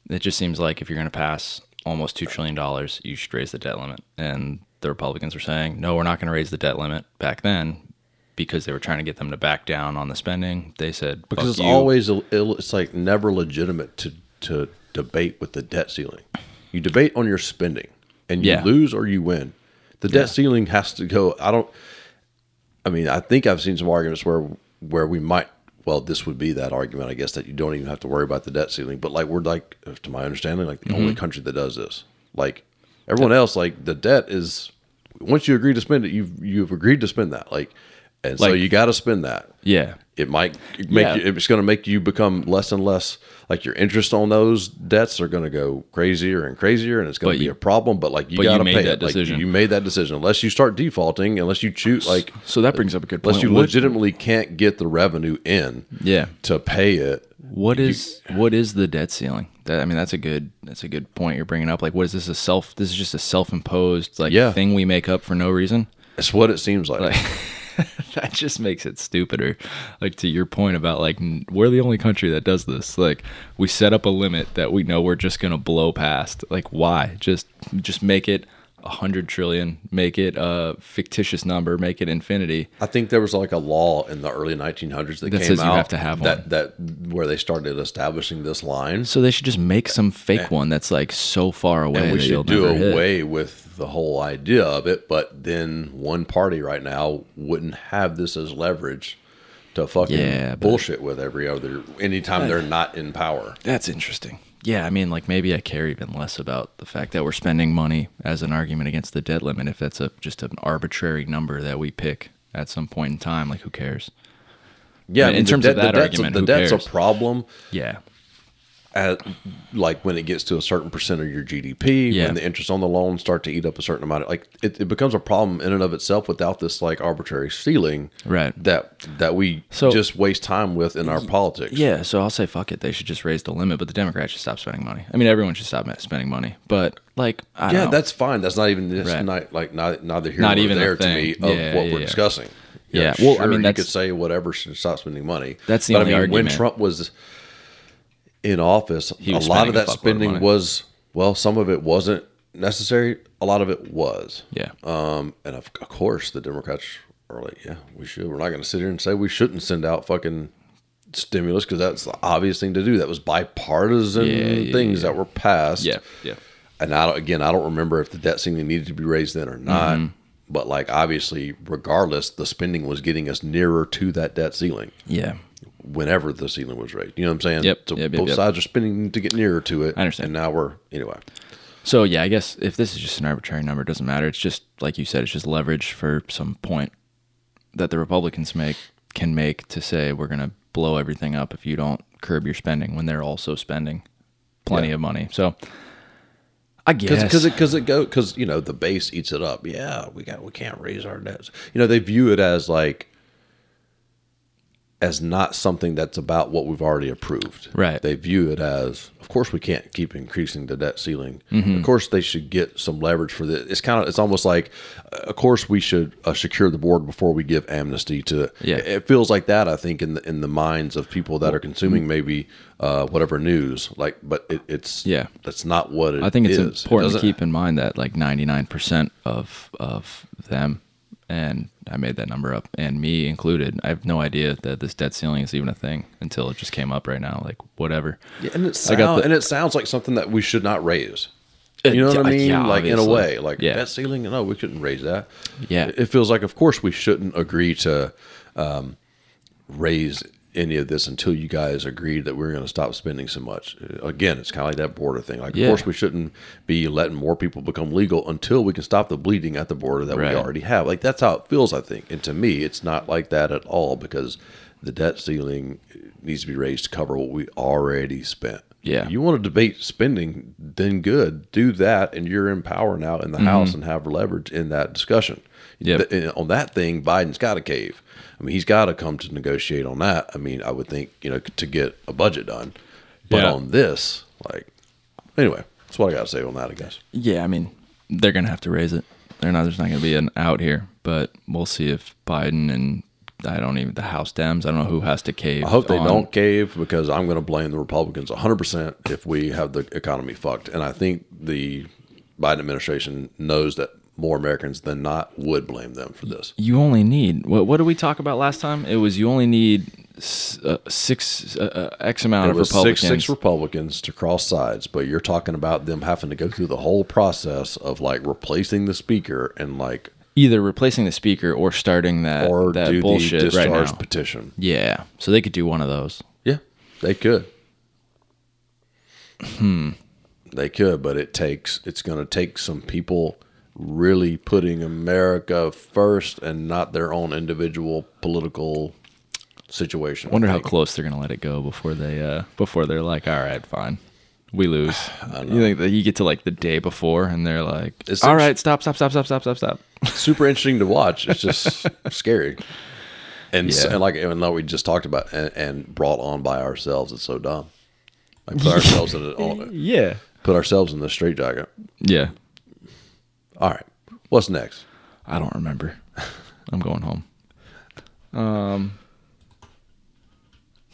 It just seems like if you're going to pass almost two trillion dollars, you should raise the debt limit. And the Republicans were saying, no, we're not going to raise the debt limit back then because they were trying to get them to back down on the spending. They said because it's you." always ill- it's like never legitimate to to debate with the debt ceiling. You debate on your spending, and you Yeah. lose or you win. The debt Yeah. ceiling has to go. I don't. I mean, I think I've seen some arguments where where we might. Well, this would be that argument, I guess, that you don't even have to worry about the debt ceiling. But like we're like, to my understanding, like the Mm-hmm. only country that does this. Like everyone else, like the debt is once you agree to spend it, you've you've agreed to spend that. Like, and so you got to spend that yeah, it might make Yeah. you, it's going to make you become less and less like your interest on those debts are going to go crazier and crazier and it's going But to be you- a problem but like you got to pay that it like decision. you made that decision unless you start defaulting unless you choose like So that brings up a good point. unless you What- legitimately can't get the revenue in yeah. to pay it What is what is the debt ceiling? That I mean, that's a good that's a good point you're bringing up. Like, what is this a self? This is just a self imposed like Yeah. thing we make up for no reason. it's what it seems like, Like that just makes it stupider. Like to your point about like we're the only country that does this. Like we set up a limit that we know we're just gonna blow past. Like why? Just just make it a hundred trillion, make it a fictitious number, make it infinity. I think there was like a law in the early 1900s that, That came says you out have to have that one. that where they started establishing this line, So they should just make some fake one that's like so far away and we that should do never hit. away with the whole idea of it. But then one party right now wouldn't have this as leverage to fucking Yeah, bullshit with every other anytime they're not in power. That's interesting. Yeah, I mean, like maybe I care even less about the fact that we're spending money as an argument against the debt limit. If that's a just an arbitrary number that we pick at some point in time, like who cares? Yeah, In I mean, terms the of that the argument, a, the debt's cares? a problem. Yeah, at like when it gets to a certain percent of your GDP, Yeah. when the interest on the loan start to eat up a certain amount, of, like it, it becomes a problem in and of itself without this like arbitrary ceiling, Right. That that we So- just waste time with in our politics. yeah. So I'll say fuck it. They should just raise the limit, but the Democrats should stop spending money. I mean, everyone should stop spending money. But like, I don't yeah, that's fine. That's not even this Right. not like not neither here Not nor even there to me of Yeah, what yeah, we're yeah. discussing. Yeah, well, I mean, you could say whatever should stop spending money. That's the but only I mean, when. Trump was in office, a lot of that fuckload of spending was well, some of it wasn't necessary. A lot of it was. yeah. Um, and of, of course, the Democrats are like, yeah, we should. We're not going to sit here and say we shouldn't send out fucking stimulus because that's the obvious thing to do. That was bipartisan Yeah, yeah, things yeah. that were passed. yeah, yeah. And I don't, again, I don't remember if the debt ceiling needed to be raised then or not. Mm-hmm. But like, obviously, regardless, the spending was getting us nearer to that debt ceiling Yeah. Whenever the ceiling was raised. You know what I'm saying? Yep, So yep, yep, both yep. sides are spinning to get nearer to it. I understand. And now we're anyway. So yeah, I guess if this is just an arbitrary number, it doesn't matter. It's just like you said, it's just leverage for some point that the Republicans make can make to say we're gonna blow everything up if you don't curb your spending when they're also spending plenty Yeah. of money. So I guess because it because it go because you know the base eats it up. Yeah, we got we can't raise our debts. You know they view it as like as not something that's about what we've already approved. Right. They view it as, of course, we can't keep increasing the debt ceiling. Mm-hmm. Of course, they should get some leverage for this. It's kind of it's almost like, of course, we should uh, secure the board before we give amnesty to. Yeah. It, it feels like that. I think in the in the minds of people that are consuming maybe uh, whatever news. Like, but it, it's Yeah. that's not what it I think it's is. It important to keep in mind that like 99% of of them, and I made that number up, and me included, I have no idea that this debt ceiling is even a thing until it just came up right now. Like whatever. Yeah, and it I got sound, the- and it sounds like something that we should not raise. Uh, You know what I mean? yeah, like in a way, like Yeah. debt ceiling. No, we shouldn't raise that. Yeah. it, it feels like, of course, we shouldn't agree to um, raise any of this until you guys agreed that we are going to stop spending so much. Uh, Again, it's kind of like that border thing. Like, Yeah. of course, we shouldn't be letting more people become legal until we can stop the bleeding at the border that Right. we already have. Like that's how it feels. I think, and to me, it's not like that at all because the debt ceiling needs to be raised to cover what we already spent. Yeah. You want to debate spending, then good. Do that, and you're in power now in the House and have leverage in that discussion. Yep. Th- on that thing, Biden's got to cave. I mean, he's got to come to negotiate on that. I mean, I would think, you know, to get a budget done. But Yeah. on this, like, anyway, that's what I got to say on that, I guess. Yeah, I mean, they're gonna have to raise it. They're not. There's not gonna be an out here, but we'll see if Biden and I don't even the House Dems. I don't know who has to cave. I hope they on- don't cave because I'm going to blame the Republicans 100% if we have the economy fucked. And I think the Biden administration knows that more Americans than not would blame them for this. You only need what? What did we talk about last time? It was you only need uh, six uh, uh, x amount It of Republicans. six, six Republicans to cross sides, but you're talking about them having to go through the whole process of like replacing the speaker and like either replacing the speaker or starting that or that do the bullshit discharge right now. petition. Yeah, so they could do one of those. Yeah, they could. Hmm. They could, but it takes it's going to take some people really putting America first and not their own individual political situation. Wonder how close they're gonna let it go before they uh before they're like, all right, fine, we lose. You think that you get to like the day before and they're like, It's all right, stop, stop, stop, stop, stop, stop, stop. super interesting to watch. It's just scary. And, s- Yeah. and like and like we just talked about and, and brought on by ourselves. It's so dumb. Like put ourselves in a, Yeah, put ourselves in the straitjacket. yeah. All right, what's next? I don't remember. I'm going home. Um.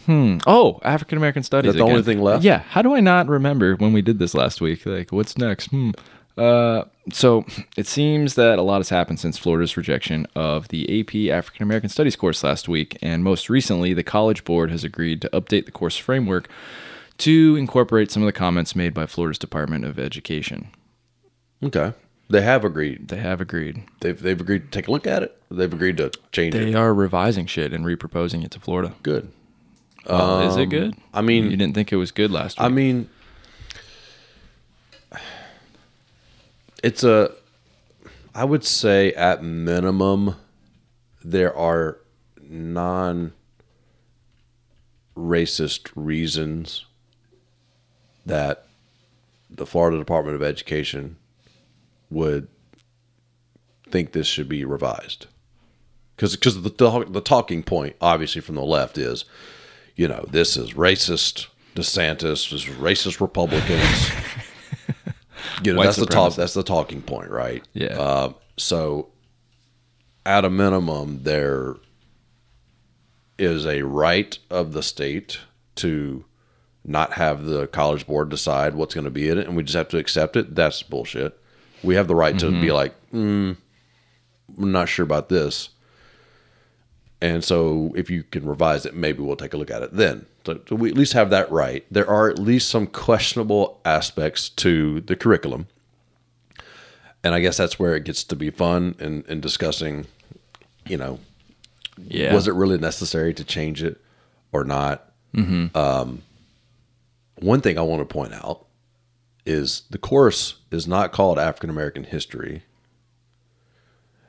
Hmm. Oh, African American studies. Is that the only thing left? Yeah. How do I not remember when we did this last week? Like, what's next? Hmm. Uh, so it seems that a lot has happened since Florida's rejection of the AP African American Studies course last week, and most recently, the College Board has agreed to update the course framework to incorporate some of the comments made by Florida's Department of Education. Okay. They have agreed. They have agreed. They've they've agreed to take a look at it. They've agreed to change it. They are revising shit and reproposing it to Florida. Good. Well, is it um, good? I mean, You didn't think it was good last week. I mean, it's a. I would say at minimum, there are non racist reasons that the Florida Department of Education would think this should be revised. Because because the, the the talking point obviously from the left is, you know, this is racist DeSantis, this is racist Republicans. you know, White that's the supremacists. That's the talking point, right? Yeah. Uh, so, at a minimum, there is a right of the state to not have the college board decide what's going to be in it, and we just have to accept it. That's bullshit. We have the right to be like, mm, I'm not sure about this. And so, if you can revise it, maybe we'll take a look at it then. So, so we at least have that right. There are at least some questionable aspects to the curriculum. And I guess that's where it gets to be fun and, and discussing, you know, yeah. was it really necessary to change it or not? Um, one thing I want to point out is the course is not called African American History.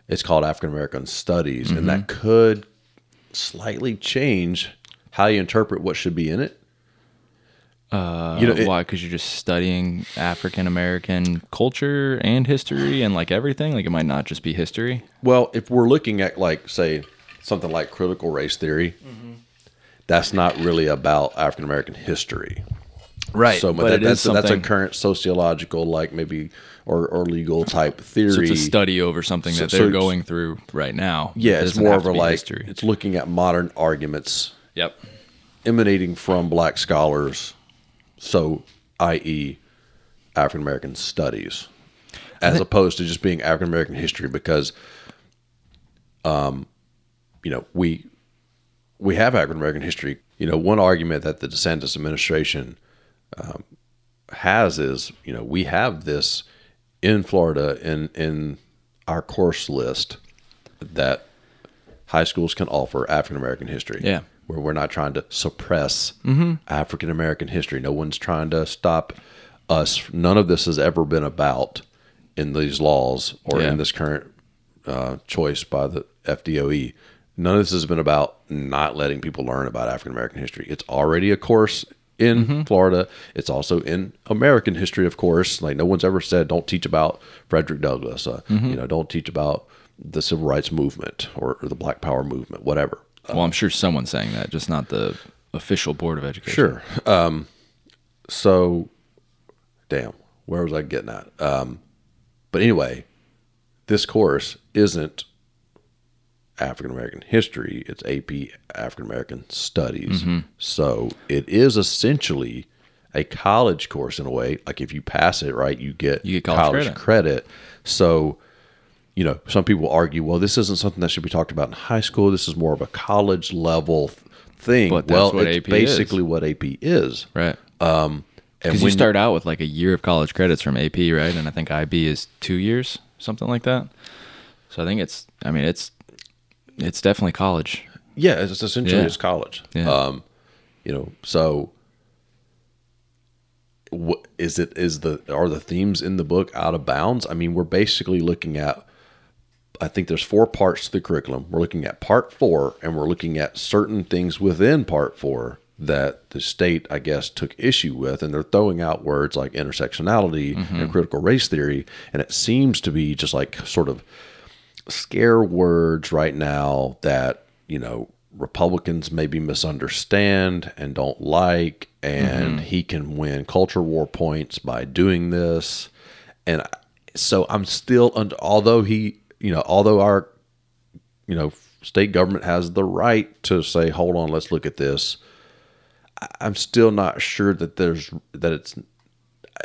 It's called African American Studies, and that could slightly change how you interpret what should be in it. Uh, You know, it- why? Because you're just studying African American culture and history and like everything. Like it might not just be history. Well, if we're looking at like say something like critical race theory, that's not really about African American history. Right. So, but, but that, that's, that's a current sociological, like maybe or, or legal type theory. So it's a study over something So- that so they're it's- going through right now. Yeah, It it's more of a like history. it's looking at modern arguments Yep. emanating from black scholars, so i.e., African American studies, as opposed to just being African American history, because, um, you know, we we have African American history. You know, one argument that the DeSantis administration um, has is, you know, we have this in Florida in in our course list that high schools can offer African American history. Yeah. Where we're not trying to suppress African American history. No one's trying to stop us. None of this has ever been about in these laws or Yeah. in this current uh, choice by the FDOE. None of this has been about not letting people learn about African American history. It's already a course in Florida. It's also in American history, of course. Like no one's ever said, "Don't teach about Frederick Douglass." Uh, You know, don't teach about the civil rights movement or, or the Black Power movement, whatever. Well, I'm sure someone's saying that, just not the official board of education. Sure. Um, so, damn, where was I getting at? Um, but anyway, this course isn't African American history; it's AP African American Studies. Mm-hmm. So it is essentially a college course in a way. Like if you pass it, right, you get You get college credit. credit. So. You know, some people argue, well, this isn't something that should be talked about in high school. This is more of a college level thing. But that's well, what it's AP is. basically what AP is. Right. And Because you start out with like a year of college credits from AP, right? And I think IB is two years, something like that. So I think it's, I mean, it's, it's definitely college. yeah, it's essentially Yeah. it's college. Yeah. Um, you know, so what is it? Is the are the themes in the book out of bounds? I mean, we're basically looking at. I think there's four parts to the curriculum. We're looking at part four, and we're looking at certain things within part four that the state, I guess, took issue with, and they're throwing out words like intersectionality and critical race theory, and it seems to be just like sort of scare words right now that you know Republicans maybe misunderstand and don't like, and mm-hmm. he can win culture war points by doing this, and so I'm still under. Although he, you know, although our, you know, state government has the right to say, hold on, let's look at this. I'm still not sure that there's that it's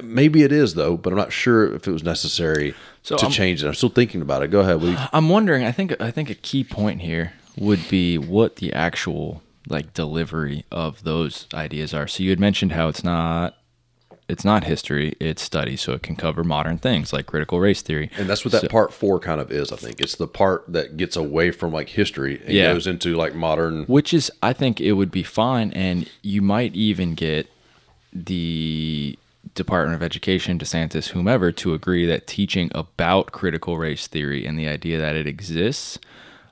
maybe it is though, but I'm not sure if it was necessary So to I'm- change it. I'm still thinking about it. Go ahead. I'm wondering. I think I think a key point here would be what the actual like delivery of those ideas are. So you had mentioned how it's not it's not history, it's study, so it can cover modern things like critical race theory. And that's what that So- part four kind of is. I think it's the part that gets away from like history and Yeah. goes into like modern. which is I think it would be fine, and you might even get the Department of Education, DeSantis, whomever, to agree that teaching about critical race theory and the idea that it exists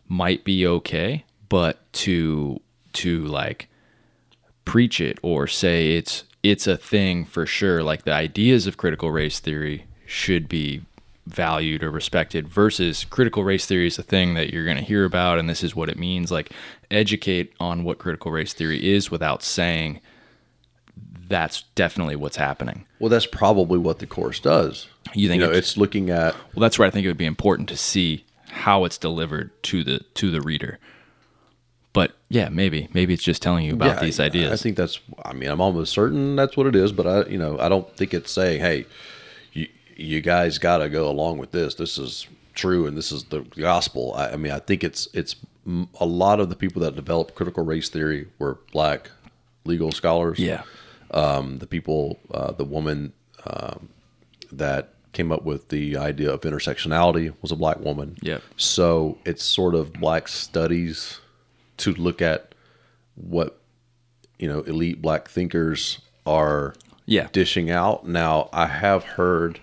might be okay, but to to like preach it or say it's it's a thing for sure, like the ideas of critical race theory should be valued or respected versus critical race theory is a thing that you're going to hear about and this is what it means. Like educate on what critical race theory is without saying that's definitely what's happening Well, that's probably what the course does. You think know, it's- it's looking at well that's where i think it would be important to see how it's delivered to the to the reader but yeah maybe maybe it's just telling you about Yeah, these ideas I think that's. I mean, I'm almost certain that's what it is, but I, you know, I don't think it's saying, "Hey, you, you guys got to go along with this. This is true, and this is the gospel." I, I mean, I think it's it's a lot of the people that developed critical race theory were black legal scholars. yeah um, the people, uh, the woman um, that came up with the idea of intersectionality was a black woman. Yep. So it's sort of black studies to look at what you know elite black thinkers are Yeah. dishing out. Now I have heard,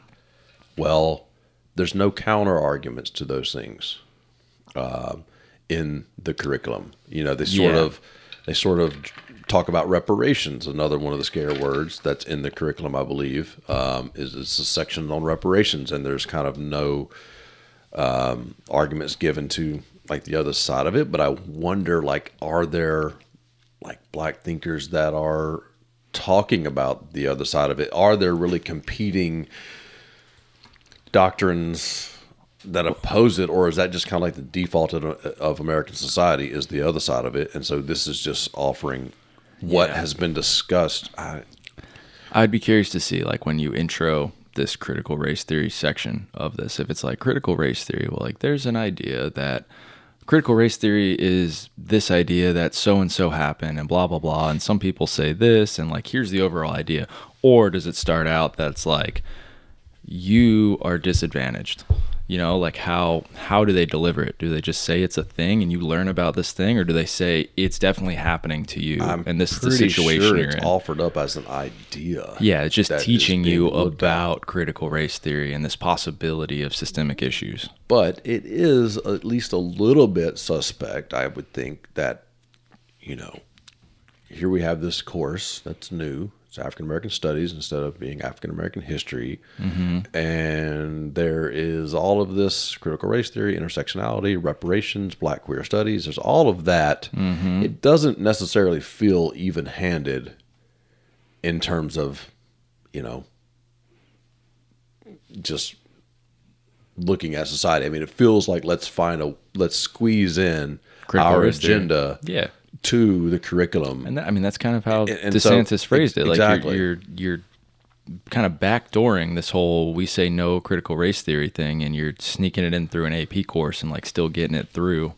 well, there's no counter arguments to those things um, in the curriculum. You know, they sort Yeah. of they sort of talk about reparations. Another one of the scare words that's in the curriculum, I believe, um, is it's a section on reparations, and there's kind of no um, arguments given to like the other side of it. But I wonder, like, are there like black thinkers that are talking about the other side of it? Are there really competing doctrines that oppose it, or is that just kind of like the default of, of American society? Is the other side of it, and so this is just offering what Yeah. has been discussed. I, I'd be curious to see like when you intro this critical race theory section of this, if it's like critical race theory, well, like there's an idea that critical race theory is this idea that so and so happened and blah blah blah, and some people say this, and like here's the overall idea, or does it start out that's like you are disadvantaged? You know, like how how do they deliver it? Do they just say it's a thing and you learn about this thing, or do they say it's definitely happening to you I'm and this is the situation sure you're it's in? offered up as an idea. Yeah, it's just teaching you looked at. about critical race theory and this possibility of systemic issues. but it is at least a little bit suspect. I would think that, you know, here we have this course that's new. It's African American Studies instead of being African American History, mm-hmm. and there is all of this critical race theory, intersectionality, reparations, Black queer studies. There's all of that. Mm-hmm. It doesn't necessarily feel even handed in terms of, you know, just looking at society. I mean, it feels like let's find a let's squeeze in Critical our theory. agenda Yeah. To the curriculum. And that, I mean, that's kind of how And- and so- DeSantis phrased it. Like exactly. you're, you're, you're kind of backdooring this whole we say no critical race theory thing and you're sneaking it in through an AP course and like still getting it through.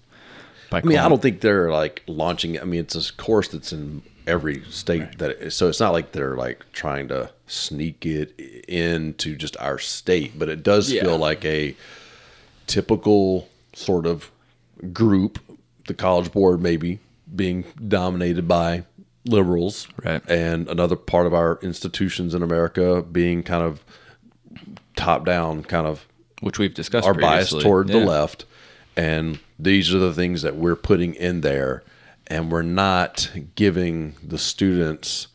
By I mean, I don't think they're like launching. I mean, it's a course that's in every state that. So it's not like they're like trying to sneak it into just our state, but it does Yeah. feel like a typical sort of group. The College Board maybe being dominated by liberals, Right. and another part of our institutions in America being kind of top down, kind of which we've discussed are biased previously. toward the left. And these are the things that we're putting in there. And we're not giving the students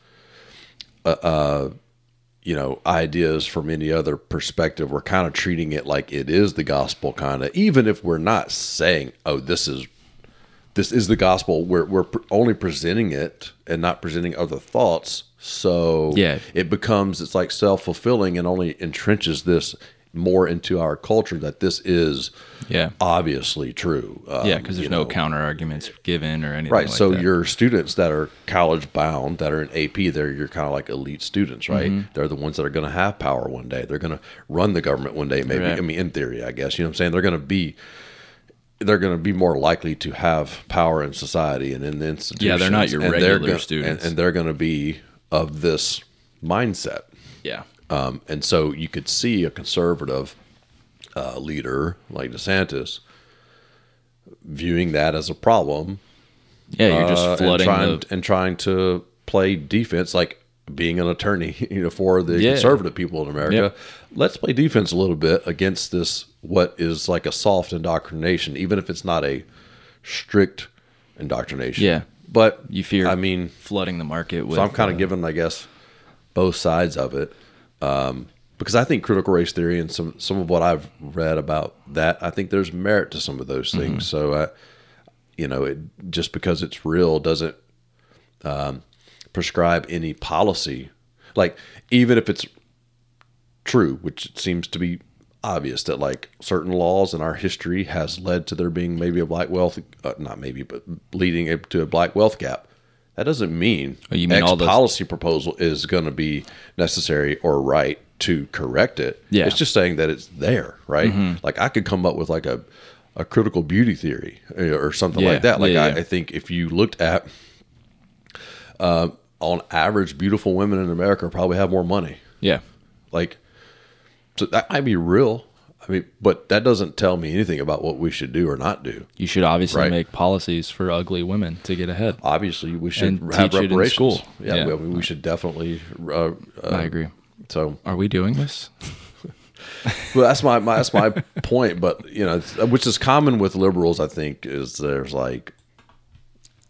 uh, uh you know ideas from any other perspective. We're kind of treating it like it is the gospel kind of even if we're not saying oh this is this is the gospel we're, we're pr- only presenting it and not presenting other thoughts so Yeah. it becomes it's like self-fulfilling and only entrenches this more into our culture that this is Yeah. obviously true. Um, Yeah, because there's no know, counter arguments given or anything. Right. like so that. your students that are college bound, that are in AP, they're your kind of like elite students, right? Mm-hmm. They're the ones that are going to have power one day. They're going to run the government one day, maybe. Right. I mean, in theory, I guess. You know what I'm saying? They're going to be. They're going to be more likely to have power in society and in the institutions. Yeah, they're not your and regular gonna- students. and, and they're going to be of this mindset. yeah, Um, and so you could see a conservative uh, leader like DeSantis viewing that as a problem yeah, you're uh, just and flooding trying, the. and trying to play defense like being an attorney you know for the Yeah. conservative people in America Yep. let's play defense a little bit against this what is like a soft indoctrination even if it's not a strict indoctrination Yeah. but You fear. I mean flooding the market with. so I'm kind uh, of giving, I guess, both sides of it, um, because I think critical race theory and some some of what I've read about that, I think there's merit to some of those things. So, I you know, it, just because it's real doesn't um, prescribe any policy. Like even if it's true, which it seems to be obvious that like certain laws in our history has led to there being maybe a black wealth, uh, not maybe, but leading to a black wealth gap. That doesn't mean Oh, you mean X all those- policy proposal is going to be necessary or right to correct it. Yeah. Mm-hmm. It's just saying that it's there, right? Like I could come up with like a, a critical beauty theory uh, or something Yeah, like that. Like yeah, I, yeah. I think if you looked at, uh, on average, beautiful women in America probably have more money. Yeah, Like, so that might be real. I mean, but that doesn't tell me anything about what we should do or not do. you should obviously Right. make policies for ugly women to get ahead. Obviously, we should And have it in reparations. school. Yeah, Yeah. We, we should definitely. Uh, uh, I agree. So, Are we doing this? well, that's my, my that's my point. But you know, which is common with liberals, I think, is there's like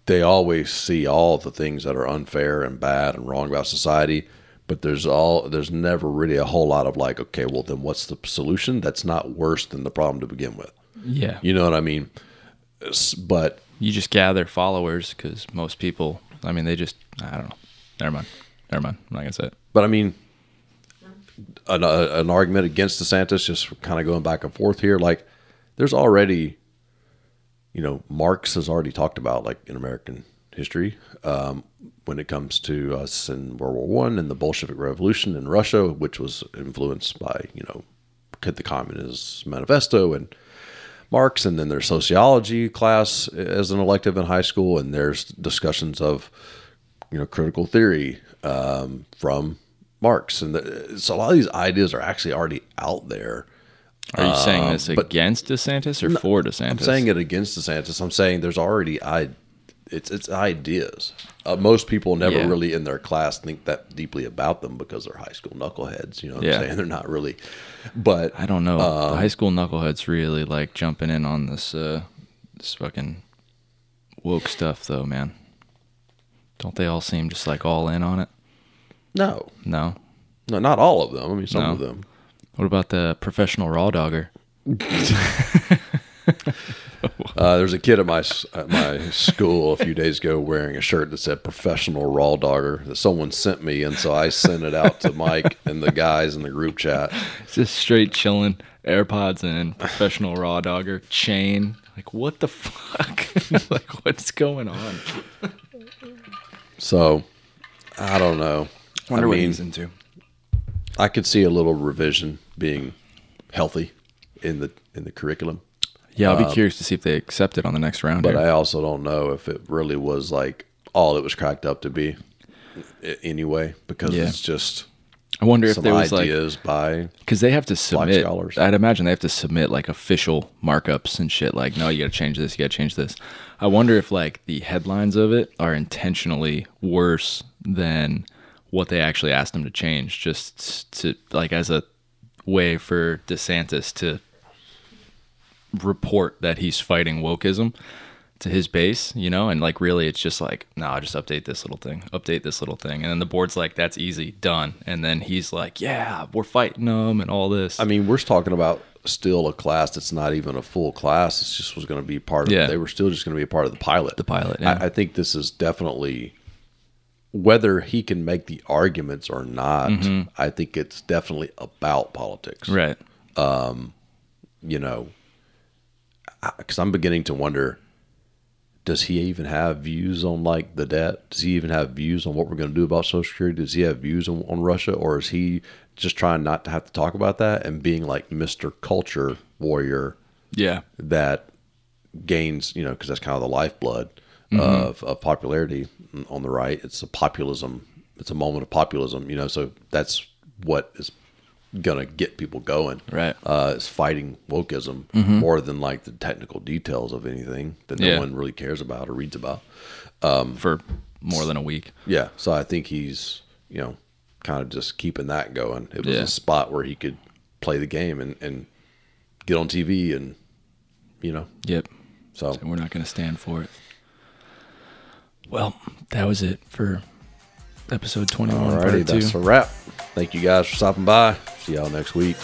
they always see all the things that are unfair and bad and wrong about society, but there's all there's never really a whole lot of like, okay, well, then what's the solution? That's not worse than the problem to begin with. Yeah, You know what I mean? But you just gather followers because most people. I mean, they just. I don't know. Never mind. Never mind. I'm not gonna say it. But I mean, an, uh, an argument against DeSantis, just kind of going back and forth here. Like, there's already, you know, Marx has already talked about like in American history um, when it comes to us in World War One and the Bolshevik Revolution in Russia, which was influenced by you know the Communist Manifesto and Marx, and then there's sociology class as an elective in high school, and there's discussions of you know critical theory um, from Marx, and the, so a lot of these ideas are actually already out there. Are you saying this but- against DeSantis or for DeSantis? I'm saying it against DeSantis. I'm saying there's already I, it's it's ideas. Uh, most people never Yeah. really in their class think that deeply about them because they're high school knuckleheads. You know what Yeah. I'm saying? They're not really, but I don't know. Um, the high school knuckleheads really like jumping in on this uh this fucking woke stuff though, man. Don't they all seem just like all in on it? no, No. no, not all of them. I mean, some No. of them. What about the professional raw dogger? Uh, there's a kid at my at my school a few days ago wearing a shirt that said "professional raw dogger" that someone sent me, and so I sent it out to Mike and the guys in the group chat. Just straight chilling, AirPods in, professional raw dogger, chain. Like what the fuck? like what's going on? So I don't know. Wonder I mean, into. I could see a little revision being healthy in the in the curriculum, Yeah, I'll be um, curious to see if they accept it on the next round. but here. I also don't know if it really was like all it was cracked up to be anyway, because Yeah. it's just I wonder if there was like ideas by because they have to submit. scholars. I'd imagine they have to submit like official markups and shit. Like, no, you got to change this. You got to change this. I wonder if like the headlines of it are intentionally worse than what they actually asked him to change, just to like as a way for DeSantis to report that he's fighting wokeism to his base, you know, and like really it's just like, no, nah, just update this little thing, update this little thing. And then the board's like, that's easy, done. And then he's like, yeah, we're fighting them and all this. I mean, we're talking about still a class that's not even a full class. It's just was going to be part of. Yeah. They were still just going to be a part of the pilot. The pilot, yeah. I, I think this is definitely whether he can make the arguments or not. I think it's definitely about politics. right. Um, you know, because I'm beginning to wonder does he even have views on like the debt? Does he even have views on what we're going to do about Social Security? Does he have views on, on Russia, or is he just trying not to have to talk about that and being like Mister Culture Warrior Yeah. that gains, you know, because that's kind of the lifeblood Mm-hmm. of, of popularity on the right. It's a populism. It's a moment of populism, you know. So that's what is gonna get people going. Right. Uh, is fighting wokeism more than like the technical details of anything that no Yeah. one really cares about or reads about. For more than a week. Yeah. So I think he's, you know, kind of just keeping that going. It was Yeah. a spot where he could play the game and, and get on TV and, you know, Yep. so And we're not going to stand for it. Well, that was it for episode 21, Alrighty, part two. that's a wrap. Thank you guys for stopping by. See y'all next week.